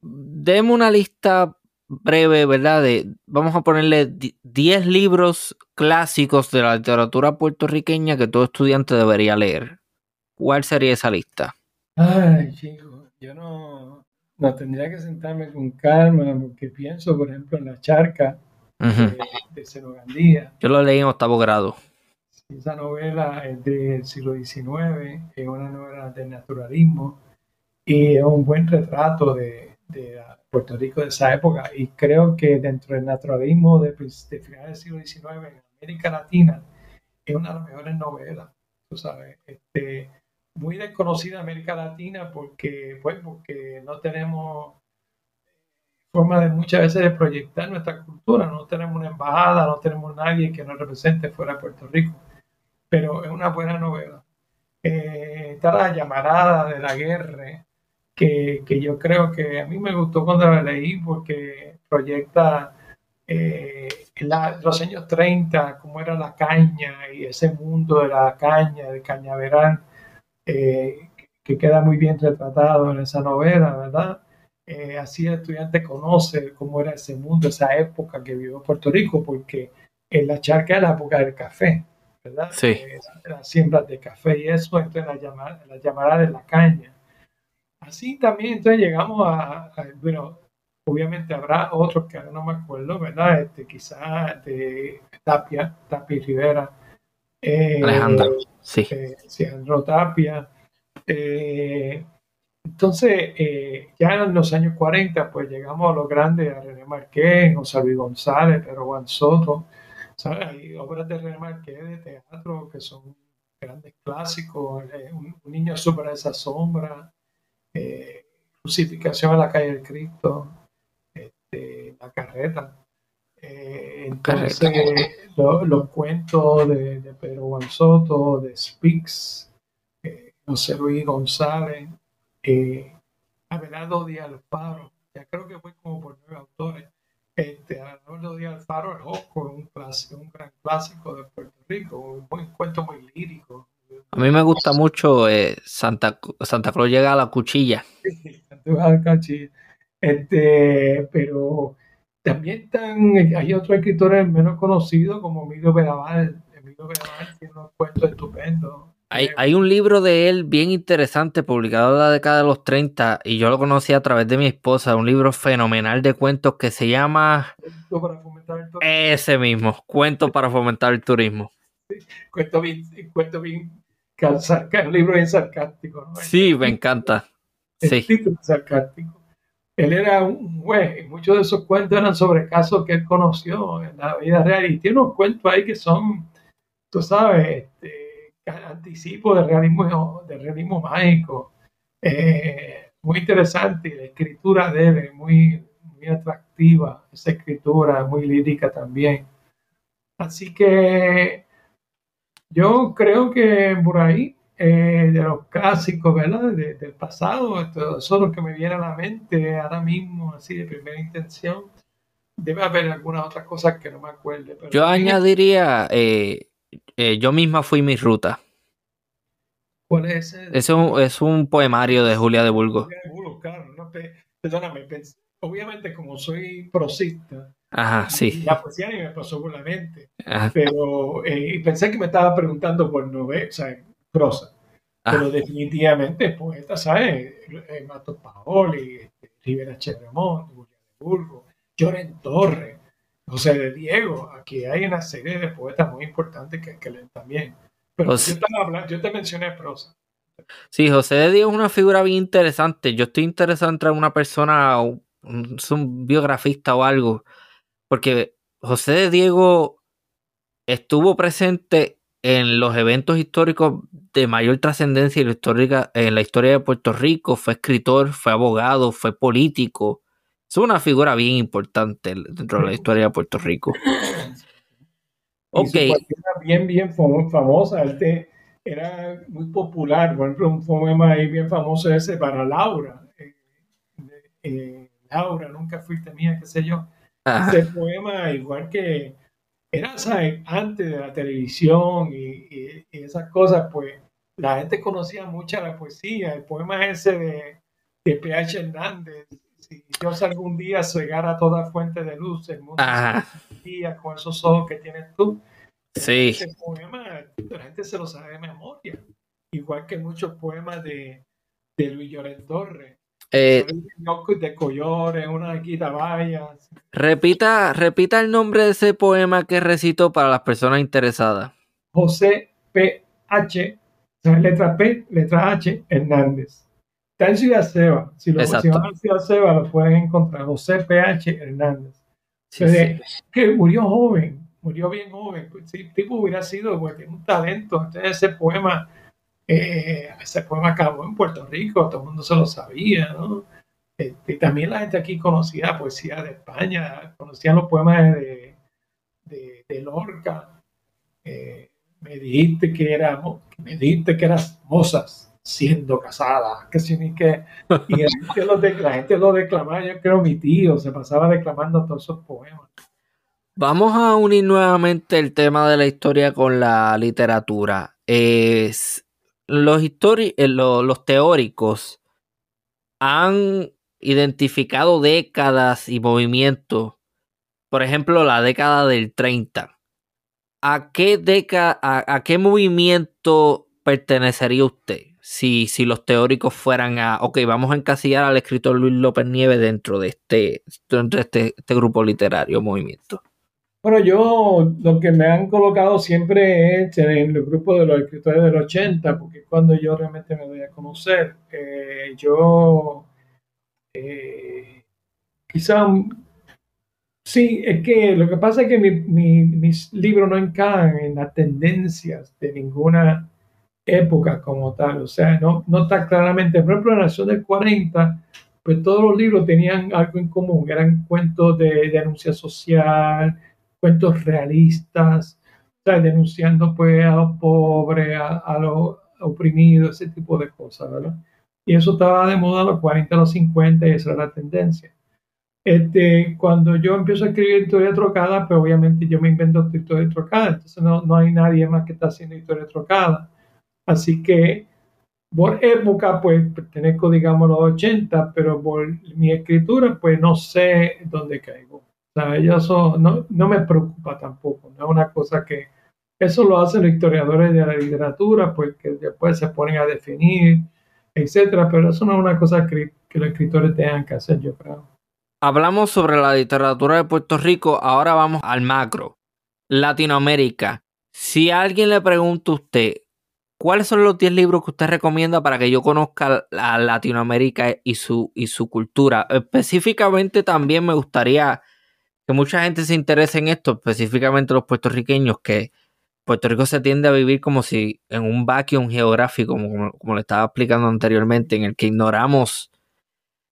Speaker 1: Deme una lista breve, ¿verdad? De, vamos a ponerle 10 libros clásicos de la literatura puertorriqueña que todo estudiante debería leer. ¿Cuál sería esa lista?
Speaker 2: Ay, chico, yo no, no tendría que sentarme con calma porque pienso, por ejemplo, en La Charca de, de
Speaker 1: Yo lo leí en octavo grado.
Speaker 2: Esa novela es del siglo XIX, es una novela de naturalismo y es un buen retrato de, Puerto Rico de esa época. Y creo que dentro del naturalismo de, de finales del siglo XIX en América Latina es una de las mejores novelas, tú sabes. Este, muy desconocida América Latina porque, pues, porque no tenemos forma de muchas veces proyectar nuestra cultura. No tenemos una embajada, no tenemos nadie que nos represente fuera de Puerto Rico. Pero es una buena novela. Eh, está la llamarada de la guerra, que, yo creo que a mí me gustó cuando la leí porque proyecta eh, los años 30, cómo era la caña y ese mundo de la caña, de cañaveral, eh, que queda muy bien retratado en esa novela, ¿verdad? Eh, así el estudiante conoce cómo era ese mundo, esa época que vivió Puerto Rico, porque en la charca era la época del café, ¿verdad?
Speaker 1: Sí.
Speaker 2: las siembras de café y eso, entonces la llamada, la llamada de la caña así también entonces llegamos a, bueno, obviamente habrá otros que ahora no me acuerdo, ¿verdad? Este, quizás de Tapia, Tapia Rivera.
Speaker 1: Eh, Alejandro, sí.
Speaker 2: Eh, Alejandro Tapia. Eh, entonces, eh, ya en los años 40, pues llegamos a los grandes, a René Marqués, José Luis González, Pedro Juan Soto. Hay obras de René Marqués de teatro que son grandes clásicos. Eh, un, niño sobre esa sombra, eh, Crucificación a la calle del Cristo, este, La carreta. entonces, los cuentos de, de, Pedro Juan Soto, de Spix, José Luis González eh, Abelardo Díaz Alfaro, ya creo que fue como por nueve autores. Este, Abelardo Díaz Alfaro, el Osco, un, clásico, un gran clásico de Puerto Rico, un buen cuento muy lírico.
Speaker 1: A mí me gusta mucho eh, Santa, Santa Cruz llega a la cuchilla.
Speaker 2: Este, pero también están, hay otros escritores menos conocidos como Emilio Bedaval. Emilio Bedaval tiene unos cuentos estupendos.
Speaker 1: Hay, un libro de él bien interesante publicado en la década de los 30 y yo lo conocí a través de mi esposa, un libro fenomenal de cuentos que se llama ese mismo, Cuentos para fomentar el turismo.
Speaker 2: cuento bien, cuento bien, un libro bien sarcástico.
Speaker 1: Sí, me encanta. sí.
Speaker 2: sarcástico. Él era un juez y muchos de esos cuentos eran sobre casos que él conoció en la vida real y tiene unos cuentos ahí que son, tú sabes, este, anticipo del realismo, del realismo mágico. Eh, muy interesante, la escritura de él es muy, muy atractiva, esa escritura muy lírica también. Así que yo creo que por ahí, eh, de los clásicos, ¿verdad? del pasado, eso es lo que me viene a la mente ahora mismo, así de primera intención. Debe haber algunas otras cosas que no me acuerde.
Speaker 1: yo añadiría eh, eh, yo misma fui mi ruta.
Speaker 2: ¿Cuál es ese?
Speaker 1: Es un, es un poemario de Julia de Burgos. Julia de Burgos,
Speaker 2: claro. No perdóname, obviamente como soy prosista,
Speaker 1: Ajá, sí.
Speaker 2: la poesía ni me pasó por la mente. Pero eh, pensé que me estaba preguntando por novela, o sea, prosa. Pero definitivamente poeta, ¿sabes? Eh, Mato Paoli, este, Rivera Cherremont, Julia de Burgos, Lloren Torres. José de Diego, aquí hay una serie de poetas muy importantes que, que leen también. Pero yo, te mencioné prosa.
Speaker 1: Sí, José de Diego es una figura bien interesante. Yo estoy interesado en una persona, un, un biografista o algo, porque José de Diego estuvo presente en los eventos históricos de mayor trascendencia en la historia de Puerto Rico. Fue escritor, fue abogado, fue político. Es una figura bien importante dentro de la historia de Puerto Rico.
Speaker 2: Ok. Bien, bien famosa. Este era muy popular. Por ejemplo, un poema ahí bien famoso ese para Laura. Eh, eh, Laura, nunca fuiste mía, qué sé yo. Ese poema, igual que era antes de la televisión y, esas cosas, pues la gente conocía mucho la poesía. El poema ese de, de P.H. Hernández, si Dios algún día cegara toda fuente de luz, el mundo se con esos ojos que tienes tú.
Speaker 1: Sí.
Speaker 2: Ese poema, la gente se lo sabe de memoria. Igual que muchos poemas de, de Luis Llorent Torres. Eh, de Collores, una.
Speaker 1: Repita, repita el nombre de ese poema que recito para las personas interesadas.
Speaker 2: José P. H. Letra P, letra H, Hernández. Está en Ciudad Seba. Si lo si en Ciudad Seba, lo pueden encontrar. José P.H. Hernández. Que murió joven, murió bien joven. Si el tipo hubiera sido, pues tiene un talento. Entonces ese poema, eh, ese poema acabó en Puerto Rico, todo el mundo se lo sabía, ¿no? Este, también la gente aquí conocía poesía de España, conocían los poemas de, de, Lorca. Eh, me dijiste que era, me dijiste que eras mozas siendo casada, que sí, que y la gente, lo declamaba, yo creo mi tío se pasaba declamando todos esos poemas.
Speaker 1: Vamos a unir nuevamente el tema de la historia con la literatura. Es, los, eh, los teóricos han identificado décadas y movimientos. Por ejemplo, la década del 30. ¿A qué, década, a qué movimiento pertenecería usted? Si, si los teóricos fueran a, ok, vamos a encasillar al escritor Luis López Nieves dentro de este, dentro de este, este grupo literario movimiento?
Speaker 2: Bueno, yo lo que me han colocado siempre es en el grupo de los escritores del 80, porque cuando yo realmente me doy a conocer. Eh, yo, eh, quizá, sí, es que lo que pasa es que mis libros no encajan en las tendencias de ninguna época como tal, o sea, no, no está claramente, por ejemplo, en la Nación del 40, pues todos los libros tenían algo en común, eran cuentos de denuncia social, cuentos realistas, denunciando pues a los pobres, a, los oprimidos, ese tipo de cosas, ¿verdad? Y eso estaba de moda a los 40, a los 50 y esa era la tendencia. Este, cuando yo empiezo a escribir historia trocada, pues obviamente yo me invento historia trocada, entonces no, no hay nadie más que está haciendo historia trocada. Así que por época, pues pertenezco, digamos, a los 80, pero por mi escritura, pues no sé dónde caigo eso no, no me preocupa tampoco, no es una cosa que eso lo hacen los historiadores de la literatura, pues que después se ponen a definir, etcétera, pero eso no es una cosa que, que los escritores tengan que hacer, yo creo.
Speaker 1: Hablamos sobre la literatura de Puerto Rico, ahora vamos al macro. Latinoamérica. Si alguien le pregunta a usted, ¿cuáles son los 10 libros que usted recomienda para que yo conozca a Latinoamérica y su, y su cultura? Específicamente también me gustaría que mucha gente se interese en esto, específicamente los puertorriqueños, que Puerto Rico se tiende a vivir como si en un vacuum geográfico, como, como le estaba explicando anteriormente, en el que ignoramos,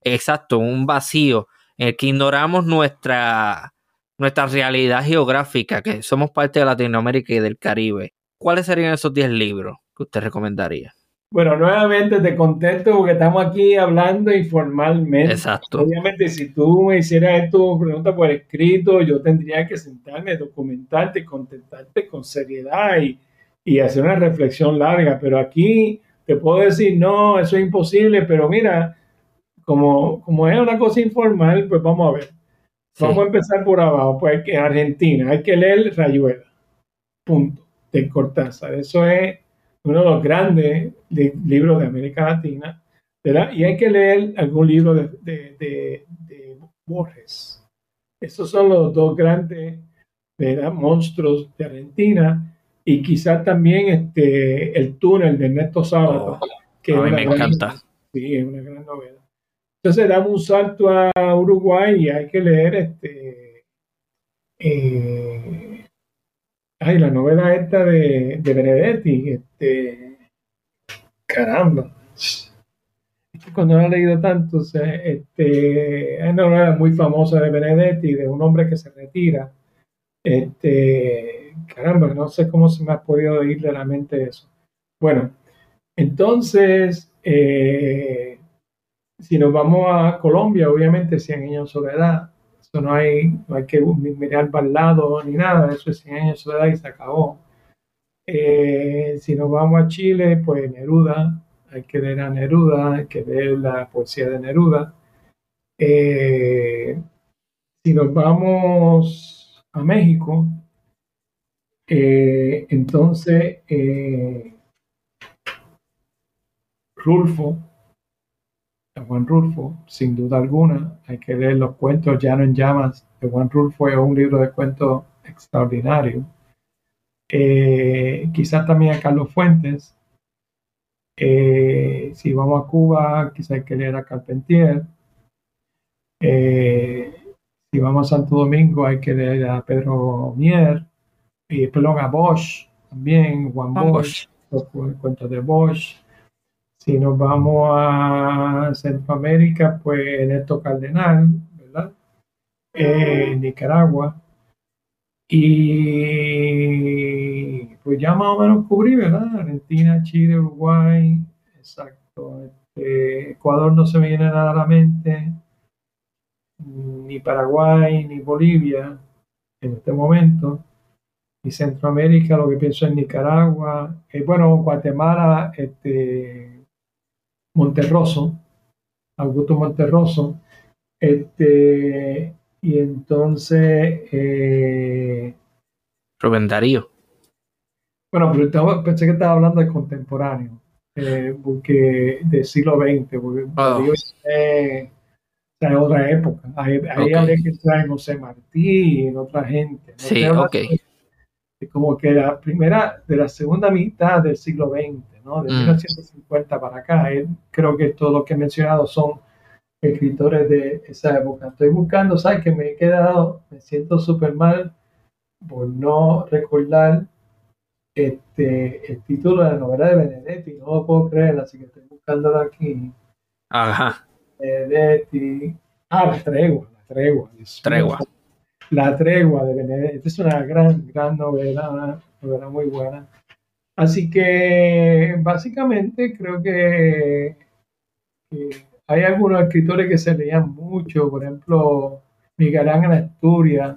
Speaker 1: exacto, un vacío, en el que ignoramos nuestra, nuestra realidad geográfica, que somos parte de Latinoamérica y del Caribe. ¿Cuáles serían esos 10 libros que usted recomendaría?
Speaker 2: Bueno, nuevamente te contesto porque estamos aquí hablando informalmente.
Speaker 1: Exacto.
Speaker 2: Obviamente, si tú me hicieras esto pregunta por escrito, yo tendría que sentarme, documentarte, contestarte con seriedad y, y hacer una reflexión larga. Pero aquí te puedo decir, no, eso es imposible, pero mira, como, como es una cosa informal, pues vamos a ver. Vamos a empezar por abajo. Pues en Argentina hay que leer Rayuela. Punto. De Cortázar. Eso es uno de los grandes libros de América Latina, ¿verdad? Y hay que leer algún libro de, de, Borges. Esos son los dos grandes ¿verdad? monstruos de Argentina y quizás también este, El túnel de Ernesto Sábato.
Speaker 1: Oh, que a mí me encanta.
Speaker 2: Sí, es una gran novela. Entonces damos un salto a Uruguay y hay que leer este, eh, Ay, la novela esta de, de Benedetti, este, caramba. Cuando no he leído tanto, este, hay una novela muy famosa de Benedetti, de un hombre que se retira. Este, caramba, no sé cómo se me ha podido ir de la mente eso. Bueno, entonces, eh, si nos vamos a Colombia, obviamente, 100 años en soledad, no hay, no hay que mirar para el lado ni nada, eso es 100 años de soledad y se acabó. Eh, si nos vamos a Chile, pues Neruda, hay que leer a Neruda, hay que leer la poesía de Neruda. Eh, si nos vamos a México, eh, entonces Rulfo, Juan Rulfo, sin duda alguna. Hay que leer los cuentos Llano en Llamas de Juan Rulfo, es un libro de cuentos extraordinario. Eh, quizás también a Carlos Fuentes. Eh, si vamos a Cuba, quizás hay que leer a Carpentier. Eh, si vamos a Santo Domingo, hay que leer a Pedro Mier. Y, perdón, a Bosch también, Juan Bosch, los cuentos de Bosch. Si nos vamos a Centroamérica, pues Neto Cardenal, ¿verdad? Eh, Nicaragua. Y pues ya más o menos cubrí, ¿verdad? Argentina, Chile, Uruguay, exacto. Este, Ecuador no se me viene nada a la mente, ni Paraguay, ni Bolivia en este momento. Y Centroamérica, lo que pienso es Nicaragua, eh, bueno, Guatemala, este, Monterroso, Augusto Monterroso, este, y entonces... Eh,
Speaker 1: Rubén Darío.
Speaker 2: Bueno, pero pensé que estaba hablando de contemporáneo. eh, porque del siglo XX, porque
Speaker 1: Oh.
Speaker 2: eh, es otra época. Ahí, ahí
Speaker 1: Ok.
Speaker 2: habría que entrar en José Martí y en otra gente. ¿no?
Speaker 1: Sí, ok.
Speaker 2: de- de como que la primera, de la segunda mitad del siglo XX, ¿no? De
Speaker 1: Mm.
Speaker 2: 1950 para acá. creo que todo lo que he mencionado son escritores de esa época. Estoy buscando, ¿sabes? Que me he quedado, me siento súper mal por no recordar este, el título de la novela de Benedetti, no lo puedo creer, así que estoy buscándolo aquí.
Speaker 1: Ajá.
Speaker 2: Benedetti, ah, la tregua, la tregua. Dios.
Speaker 1: Tregua.
Speaker 2: La tregua de Benedetti, es una gran, gran novela, una novela muy buena. Así que básicamente creo que, hay algunos escritores que se leían mucho, por ejemplo, Miguel Ángel Asturias,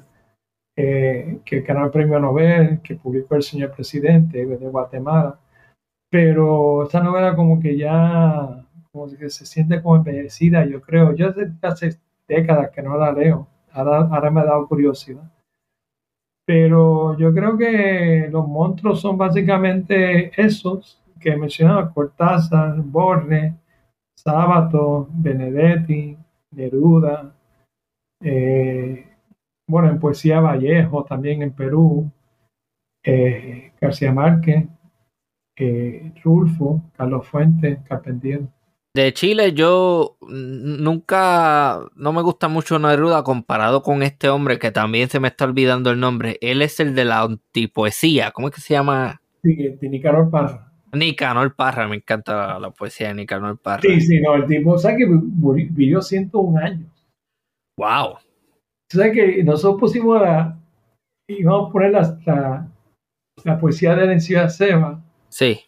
Speaker 2: eh, que ganó el premio Nobel, que publicó El Señor Presidente de Guatemala, pero esta novela como que ya como que se siente como envejecida, yo creo, yo hace, hace décadas que no la leo, ahora me ha dado curiosidad. Pero yo creo que los monstruos son básicamente esos que mencionaba, Cortázar, Borges, Sábato, Benedetti, Neruda, eh, bueno, en poesía Vallejo, también en Perú, eh, García Márquez, eh, Rulfo, Carlos Fuentes, Carpentier.
Speaker 1: De Chile yo nunca, no me gusta mucho Neruda comparado con este hombre que también se me está olvidando el nombre. Él es el de la antipoesía. ¿Cómo es que se llama?
Speaker 2: Sí, de Nicanor Parra.
Speaker 1: Nicanor Parra. Me encanta la, la poesía de Nicanor Parra.
Speaker 2: Sí, sí, no, el tipo, ¿sabes que murió- vivió 101 años?
Speaker 1: Wow.
Speaker 2: ¿Sabes que nosotros pusimos la, íbamos a poner la, la, la poesía de él en Ciudad Seba
Speaker 1: Sí.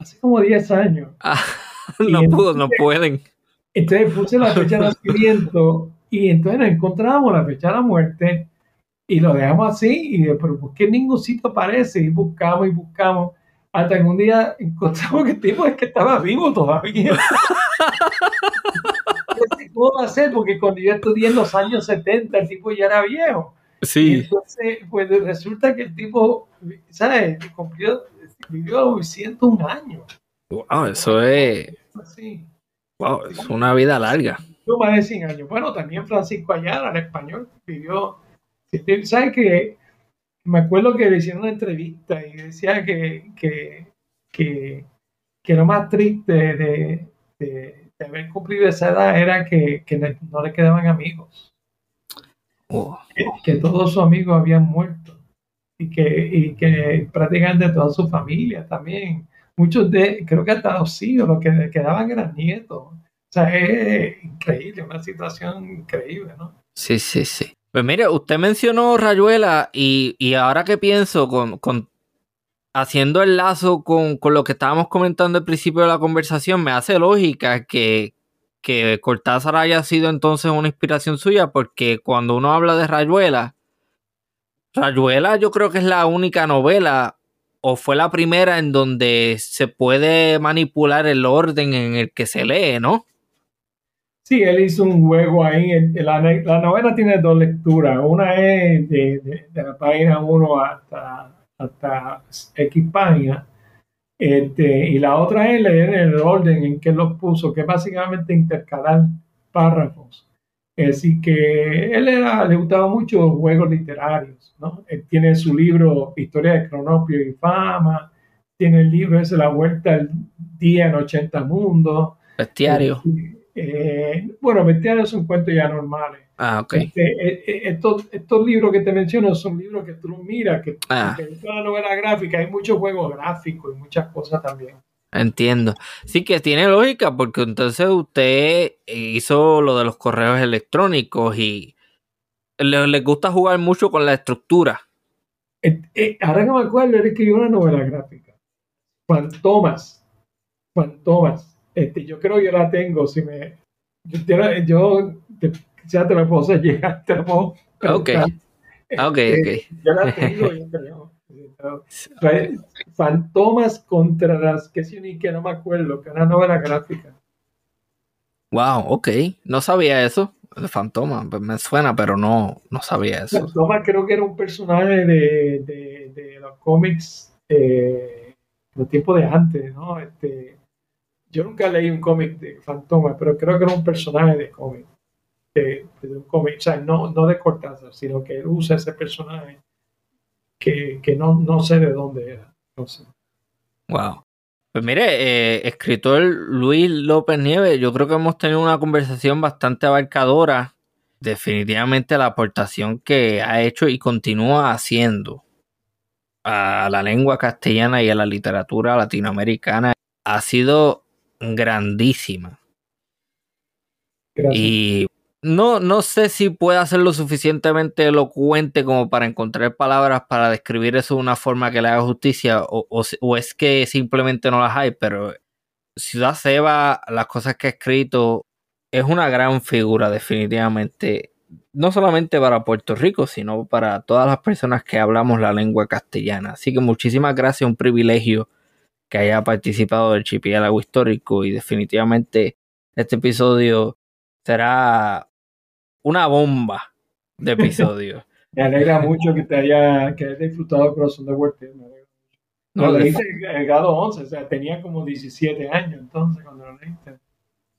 Speaker 2: hace como 10 años?
Speaker 1: Ah, no pudo, no pueden.
Speaker 2: Entonces puse la fecha de nacimiento y entonces nos encontramos la fecha de la muerte y lo dejamos así y de, pero ¿por qué ningún sitio aparece? Y buscamos y buscamos hasta que un día encontramos que el tipo es que estaba vivo todavía. ¿Cómo va a ser? Porque cuando yo estudié en los años 70 el tipo ya era viejo. Y
Speaker 1: Sí.
Speaker 2: entonces, pues resulta que el tipo, ¿sabes? Cumplió, vivió 101 años.
Speaker 1: Wow, eso es,
Speaker 2: Así.
Speaker 1: wow, es una vida larga.
Speaker 2: Más de 100 años. Bueno, también Francisco Ayala, el español, vivió. ¿Sabes que Me acuerdo que le hicieron una entrevista y decía que, que, que, que lo más triste de, de- de haber cumplido esa edad era que, que no le quedaban amigos,
Speaker 1: Oh,
Speaker 2: que, que todos sus amigos habían muerto y que, y que prácticamente toda su familia también. Muchos de, creo que hasta los hijos, los que quedaban eran nietos. O sea, es increíble, una situación increíble, ¿no?
Speaker 1: Sí, sí, sí. Pues mire, usted mencionó Rayuela y, y ahora que pienso, con, con- haciendo el lazo con, con lo que estábamos comentando al principio de la conversación, me hace lógica que, que Cortázar haya sido entonces una inspiración suya, porque cuando uno habla de Rayuela, Rayuela yo creo que es la única novela o fue la primera en donde se puede manipular el orden en el que se lee, ¿no?
Speaker 2: Sí, él hizo un juego ahí. La, la novela tiene dos lecturas. Una es de, de- la página 1 hasta, hasta X página. Este, y la otra es leer el orden en que los puso, que es básicamente intercalar párrafos. Decir, que él era, le gustaba mucho los juegos literarios. ¿No? Él tiene su libro Historia de Cronopio y Fama. Tiene el libro ese La Vuelta al Día en 80 Mundos.
Speaker 1: Bestiario.
Speaker 2: Eh, bueno, bestiarios son cuentos ya normales.
Speaker 1: Ah, ok.
Speaker 2: Este, eh, eh, estos, estos libros que te menciono son libros que tú miras, que
Speaker 1: Ah.
Speaker 2: la novela gráfica hay muchos juegos gráficos y muchas cosas también.
Speaker 1: Entiendo. Sí que tiene lógica porque entonces usted hizo lo de los correos electrónicos y le, le gusta jugar mucho con la estructura.
Speaker 2: Eh, eh, ahora que me acuerdo, él escribió una novela gráfica. Juan Tomás. Este, yo creo que yo la tengo. Si me, yo, yo te, ya te la puedo hacer llegar. Te la puedo
Speaker 1: Ok.
Speaker 2: preguntar.
Speaker 1: Ah, Ok,
Speaker 2: Este,
Speaker 1: ok.
Speaker 2: Yo la tengo, yo creo. Fue Fantomas contra las que sí ni que no me acuerdo, que era una novela gráfica.
Speaker 1: Wow, ok. No sabía eso. El Fantoma. pues me suena, pero no, no sabía eso.
Speaker 2: Fantomas creo que era un personaje de, de, de los cómics eh, los tiempos de antes, ¿no? Este, yo nunca leí un cómic de Fantoma, pero creo que era un personaje de cómic. De, un cómic, o sea, no, no de Cortázar, sino que él usa ese personaje que, que no, no sé de dónde era. No sé.
Speaker 1: Wow. Pues mire, eh, escritor Luis López Nieves, yo creo que hemos tenido una conversación bastante abarcadora. Definitivamente la aportación que ha hecho y continúa haciendo a la lengua castellana y a la literatura latinoamericana ha sido grandísima. Y no, no sé si puede ser lo suficientemente elocuente como para encontrar palabras para describir eso de una forma que le haga justicia o, o, es que simplemente no las hay, pero Ciudad Seba, las cosas que ha escrito, es una gran figura definitivamente, no solamente para Puerto Rico, sino para todas las personas que hablamos la lengua castellana. Así que muchísimas gracias, un privilegio que haya participado del Chipiélago Histórico y definitivamente este episodio será una bomba de episodio.
Speaker 2: me alegra mucho que te haya, que hayas disfrutado Corazón de Huerta. No, lo leíste el grado 11, o sea, tenía como 17 años entonces cuando lo leíste.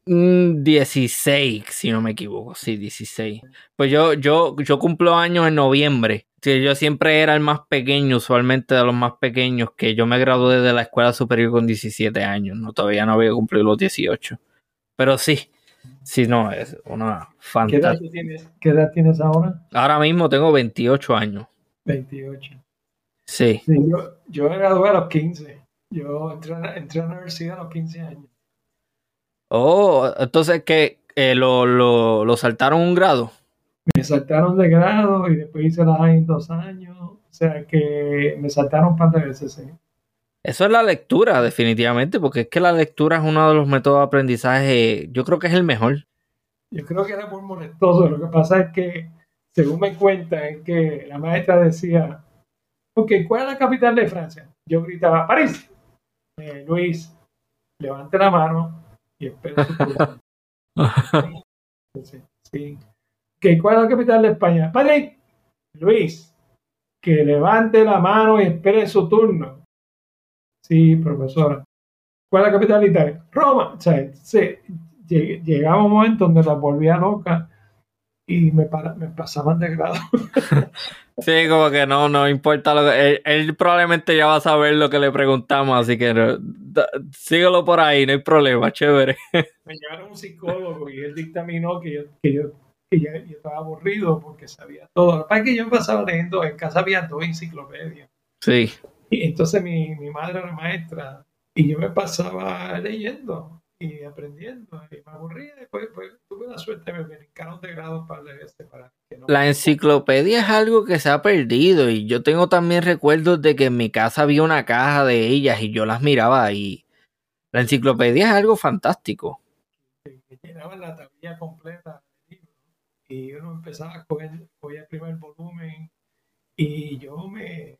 Speaker 1: 16, mm, si no me equivoco, sí, 16. Pues yo, yo, yo cumplo años en noviembre. yo siempre era el más pequeño, usualmente de los más pequeños, que yo me gradué de la escuela superior con 17 años, no todavía no había cumplido los 18. Pero sí, Sí, no, es una fantástica.
Speaker 2: ¿Qué edad, tienes, ahora?
Speaker 1: Ahora mismo tengo 28 años.
Speaker 2: 28.
Speaker 1: Sí.
Speaker 2: yo, yo me gradué a los 15. Yo entré, entré, a la universidad a los 15 años.
Speaker 1: Oh, entonces que eh, lo, lo, lo, saltaron un grado.
Speaker 2: Me saltaron de grado y después hice la high en dos años. O sea que me saltaron un par de veces, sí.
Speaker 1: Eso es la lectura, definitivamente, porque es que la lectura es uno de los métodos de aprendizaje, yo creo que es el mejor.
Speaker 2: Yo creo que era muy molestoso. Lo que pasa es que, según me cuentan, es que la maestra decía, ok, ¿cuál es la capital de Francia? Yo gritaba, París. Eh, Luis, levante la mano y espera su turno. sí. ¿Cuál es la capital de España? Madrid. Luis, que levante la mano y espere su turno. Sí, profesora. ¿Cuál es la capital de Italia? Roma. O sea, llegaba un momento donde la volvía loca y me, me pasaban de grado.
Speaker 1: sí, como que no, no importa lo que. Él, probablemente ya va a saber lo que le preguntamos, así que síguelo por ahí, no hay problema, chévere.
Speaker 2: me llevaron un psicólogo y él dictaminó que yo, que yo, que yo, estaba aburrido porque sabía todo. Lo que pasa es que yo pasaba leyendo, en casa había dos enciclopedias.
Speaker 1: Sí.
Speaker 2: Y entonces mi, mi madre era maestra y yo me pasaba leyendo y aprendiendo y me aburría. Después, pues, tuve la suerte, me brincaron de grado para leer este para que no
Speaker 1: La enciclopedia es algo que se ha perdido y yo tengo también recuerdos de que en mi casa había una caja de ellas y yo las miraba ahí. La enciclopedia es algo fantástico.
Speaker 2: Que, llenaban la tablilla completa del libro y uno empezaba a coger, el primer volumen y yo me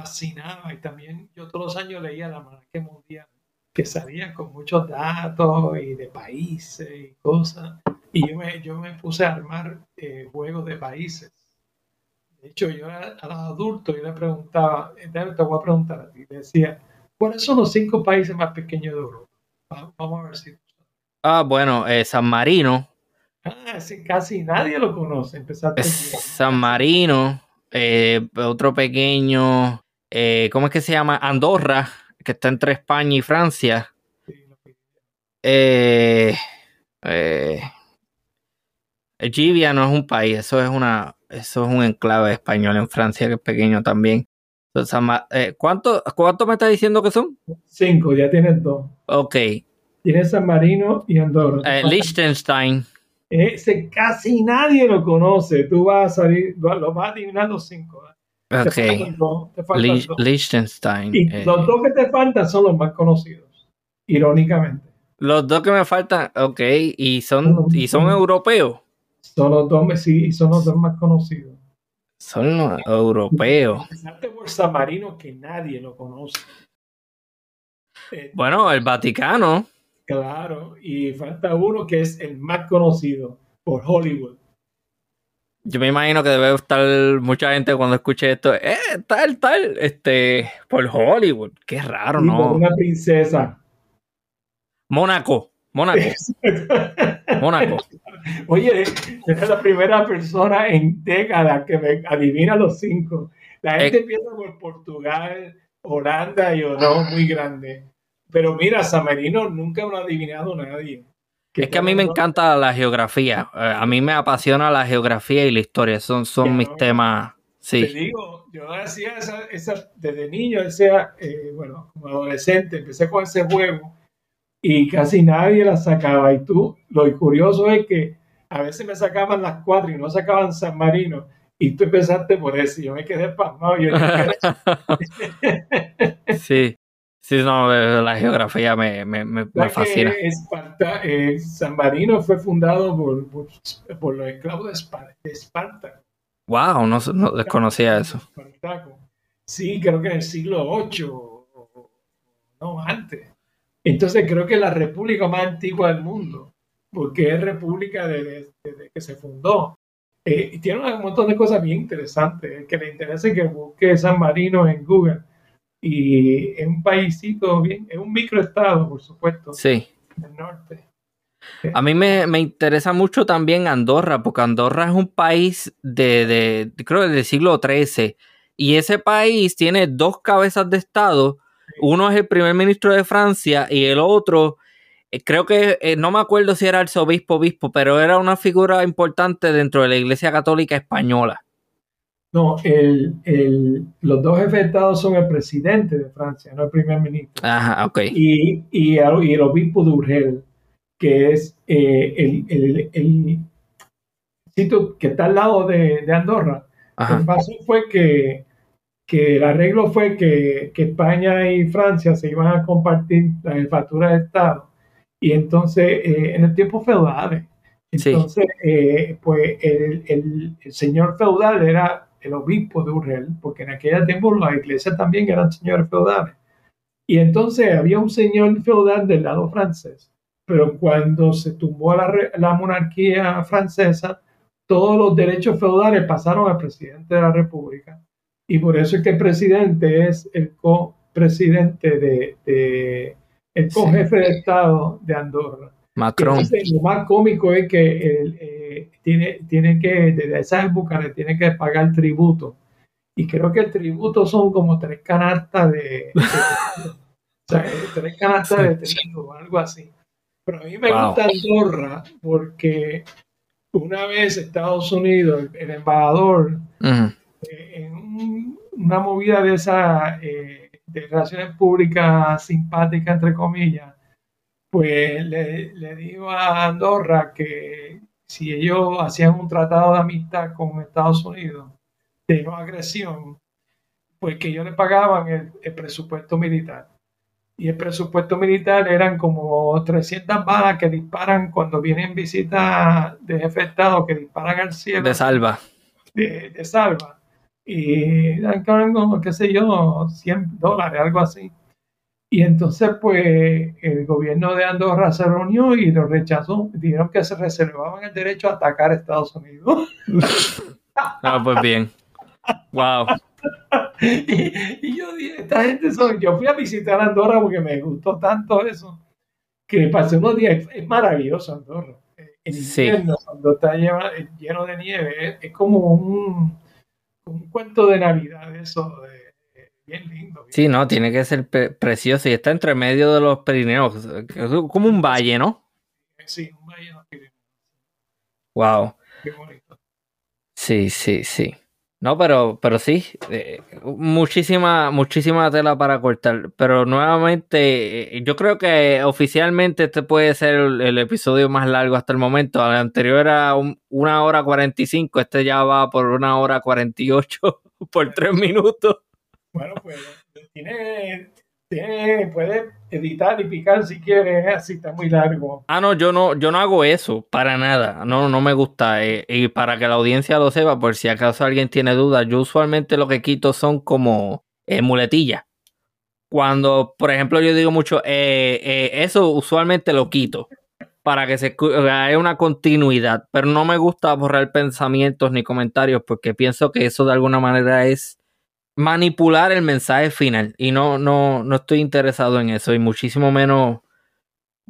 Speaker 2: fascinaba. Y también yo todos los años leía la que mundial que salía con muchos datos y de países y cosas. Y yo me, yo me puse a armar eh, juegos de países. De hecho yo a, los adultos yo le preguntaba te voy a preguntar a ti decía ¿cuáles son los cinco países más pequeños de Europa? vamos a ver si
Speaker 1: ah bueno eh, San Marino.
Speaker 2: Ah, casi nadie lo conoce
Speaker 1: San Marino eh, otro pequeño, eh, ¿cómo es que se llama? Andorra, que está entre España y Francia. Eh, eh, Givia no es un país, eso es una, eso es un enclave español en Francia que es pequeño también. Eh, ¿cuánto, ¿Cuánto me está diciendo que son?
Speaker 2: Cinco, ya tienes dos.
Speaker 1: Ok.
Speaker 2: Tienes San Marino y Andorra.
Speaker 1: Liechtenstein.
Speaker 2: Ese casi nadie lo conoce. Tú vas a salir, lo vas a adivinar los cinco.
Speaker 1: Ok. Liechtenstein.
Speaker 2: Eh. los dos que te faltan son los más conocidos, irónicamente.
Speaker 1: Los dos que me faltan, ok, y son, y son europeos.
Speaker 2: Son los dos, sí, son los dos más conocidos.
Speaker 1: Son los europeos.
Speaker 2: por San Marino que nadie lo conoce.
Speaker 1: Eh, bueno, el Vaticano.
Speaker 2: Claro, y falta uno que es el más conocido por Hollywood.
Speaker 1: Yo me imagino que debe estar mucha gente cuando escuche esto, eh, tal, tal, este, por Hollywood. Qué raro, ¿no?
Speaker 2: una princesa.
Speaker 1: Mónaco, Mónaco. Mónaco.
Speaker 2: Oye, es la primera persona en décadas que me adivina los cinco. La gente
Speaker 1: Eh.
Speaker 2: empieza por Portugal, Holanda y no muy grande. Pero mira, San Marino nunca lo ha adivinado nadie.
Speaker 1: Es que a mí me encanta la geografía. Eh, A mí me apasiona la geografía y la historia. Son, son mis
Speaker 2: no.
Speaker 1: temas.
Speaker 2: Te
Speaker 1: Sí.
Speaker 2: digo, yo hacía esa, esa- desde niño, decía, eh, bueno, como adolescente, empecé con ese juego y casi nadie la sacaba. Y tú, lo curioso es que a veces me sacaban las cuatro y no sacaban San Marino. Y tú empezaste por eso y yo me quedé pasmado. Yo
Speaker 1: sí. Sí, no, eh, la geografía me, me, me, me
Speaker 2: ¿Sabes que
Speaker 1: fascina.
Speaker 2: Esparta- eh, San Marino fue fundado por, por, por los esclavos de Esparta. De Esparta.
Speaker 1: Wow, no, no desconocía eso.
Speaker 2: Sí, creo que en el siglo VIII, o- o- no antes. Entonces creo que es la república más antigua del mundo, porque es república desde, desde que se fundó. Eh, y tiene un montón de cosas bien interesantes. El que le interese que busque San Marino en Google. Y es un paísito bien, es un microestado, por supuesto,
Speaker 1: Sí.
Speaker 2: del norte.
Speaker 1: A mí me, me interesa mucho también Andorra, porque Andorra es un país de, de, de- creo, del siglo XIII. Y ese país tiene dos cabezas de Estado. Uno es el primer ministro de Francia y el otro, eh, creo que, eh, no me acuerdo si era arzobispo obispo, pero era una figura importante dentro de la Iglesia Católica Española.
Speaker 2: No, el, el- los dos jefes de Estado son el presidente de Francia, no el primer ministro.
Speaker 1: Ajá, ok.
Speaker 2: y, y, el, y el obispo de Urgel, que es eh, el, el- el sitio que está al lado de, de Andorra.
Speaker 1: Ajá.
Speaker 2: que pasó fue que, que el arreglo fue que, que España y Francia se iban a compartir la jefatura de Estado. Y entonces, eh, en el tiempo feudal,
Speaker 1: Sí.
Speaker 2: entonces, eh, pues el, el- el señor feudal era el obispo de Urgel, porque en aquel tiempo las iglesias también eran señores feudales. Y entonces había un señor feudal del lado francés, pero cuando se tumbó la, la monarquía francesa, todos los derechos feudales pasaron al presidente de la república. Y por eso es que el presidente es el co-presidente de, de- el co-jefe de Estado de Andorra.
Speaker 1: Macron.
Speaker 2: Entonces, lo más cómico es que él, eh, tiene, tiene que, desde esa época, le tiene que pagar tributo. Y creo que el tributo son como tres canastas de. de- o sea, eh, tres canastas de trigo o algo así. Pero a mí me
Speaker 1: Wow.
Speaker 2: gusta Andorra porque una vez Estados Unidos, el, el embajador, eh, en un- una movida de esa eh, de relaciones públicas simpática entre comillas pues le, le digo a Andorra que si ellos hacían un tratado de amistad con Estados Unidos de no agresión pues que ellos le pagaban el, el presupuesto militar y el presupuesto militar eran como 300 balas que disparan cuando vienen visitas de jefe de Estado que disparan al cielo
Speaker 1: De salva.
Speaker 2: de, de salva. Y dan como, qué sé yo, 100 dólares, algo así. Y entonces, pues, el gobierno de Andorra se reunió y lo rechazó. Dijeron que se reservaban el derecho a atacar a Estados Unidos.
Speaker 1: Ah, pues bien. Wow.
Speaker 2: y, y yo dije, esta gente son... Yo fui a visitar Andorra porque me gustó tanto eso, que pasé unos días. Es maravilloso Andorra. En
Speaker 1: Sí.
Speaker 2: invierno, cuando está lleno, lleno de nieve, es, es como un, un cuento de Navidad, eso, de- bien lindo. bien-
Speaker 1: Sí, no, tiene que ser pre- precioso y está entre medio de los Pirineos, como un valle, ¿no?
Speaker 2: Sí, un valle tiene-
Speaker 1: Wow.
Speaker 2: qué bonito.
Speaker 1: Sí, sí, sí. No, pero, pero sí, eh, muchísima, muchísima tela para cortar. Pero nuevamente, eh, yo creo que oficialmente este puede ser el, el episodio más largo hasta el momento. El anterior era un- una hora cuarenta y cinco, este ya va por una hora cuarenta y ocho por tres minutos.
Speaker 2: Bueno, pues tiene, tiene, puede editar y picar si quiere, así está muy largo.
Speaker 1: Ah, no, yo no, yo no hago eso, para nada. No, no me gusta. eh, y para que la audiencia lo sepa, por si acaso alguien tiene dudas, yo usualmente lo que quito son como eh, muletillas. Cuando, por ejemplo, yo digo mucho, eh, eh, eso usualmente lo quito para que se haya una continuidad, pero no me gusta borrar pensamientos ni comentarios porque pienso que eso de alguna manera es manipular el mensaje final y no, no, no estoy interesado en eso y muchísimo menos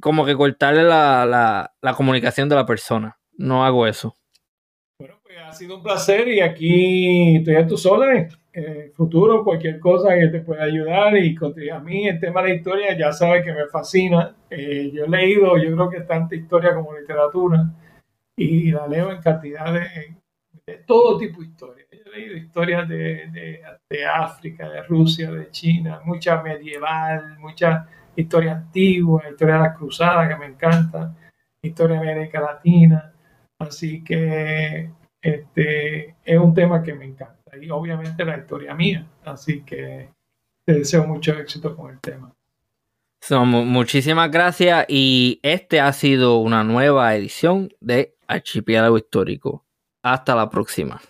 Speaker 1: como que cortarle la, comunicación de la persona. No hago eso.
Speaker 2: Bueno, pues ha sido un placer y aquí estoy a tus órdenes. En el futuro, cualquier cosa que te pueda ayudar y a mí el tema de la historia ya sabes que me fascina. Eh, yo he leído, yo creo que tanta historia como literatura y la leo en cantidad de, de todo tipo de historias. He leído historias de, de, África, de Rusia, de China, mucha medieval, mucha historia antigua, historia de las cruzadas que me encanta, historia de América Latina. Así que este es un tema que me encanta y obviamente la historia mía. Así que te deseo mucho éxito con el tema.
Speaker 1: muchísimas gracias y este ha sido una nueva edición de Archipiélago Histórico. Hasta la próxima.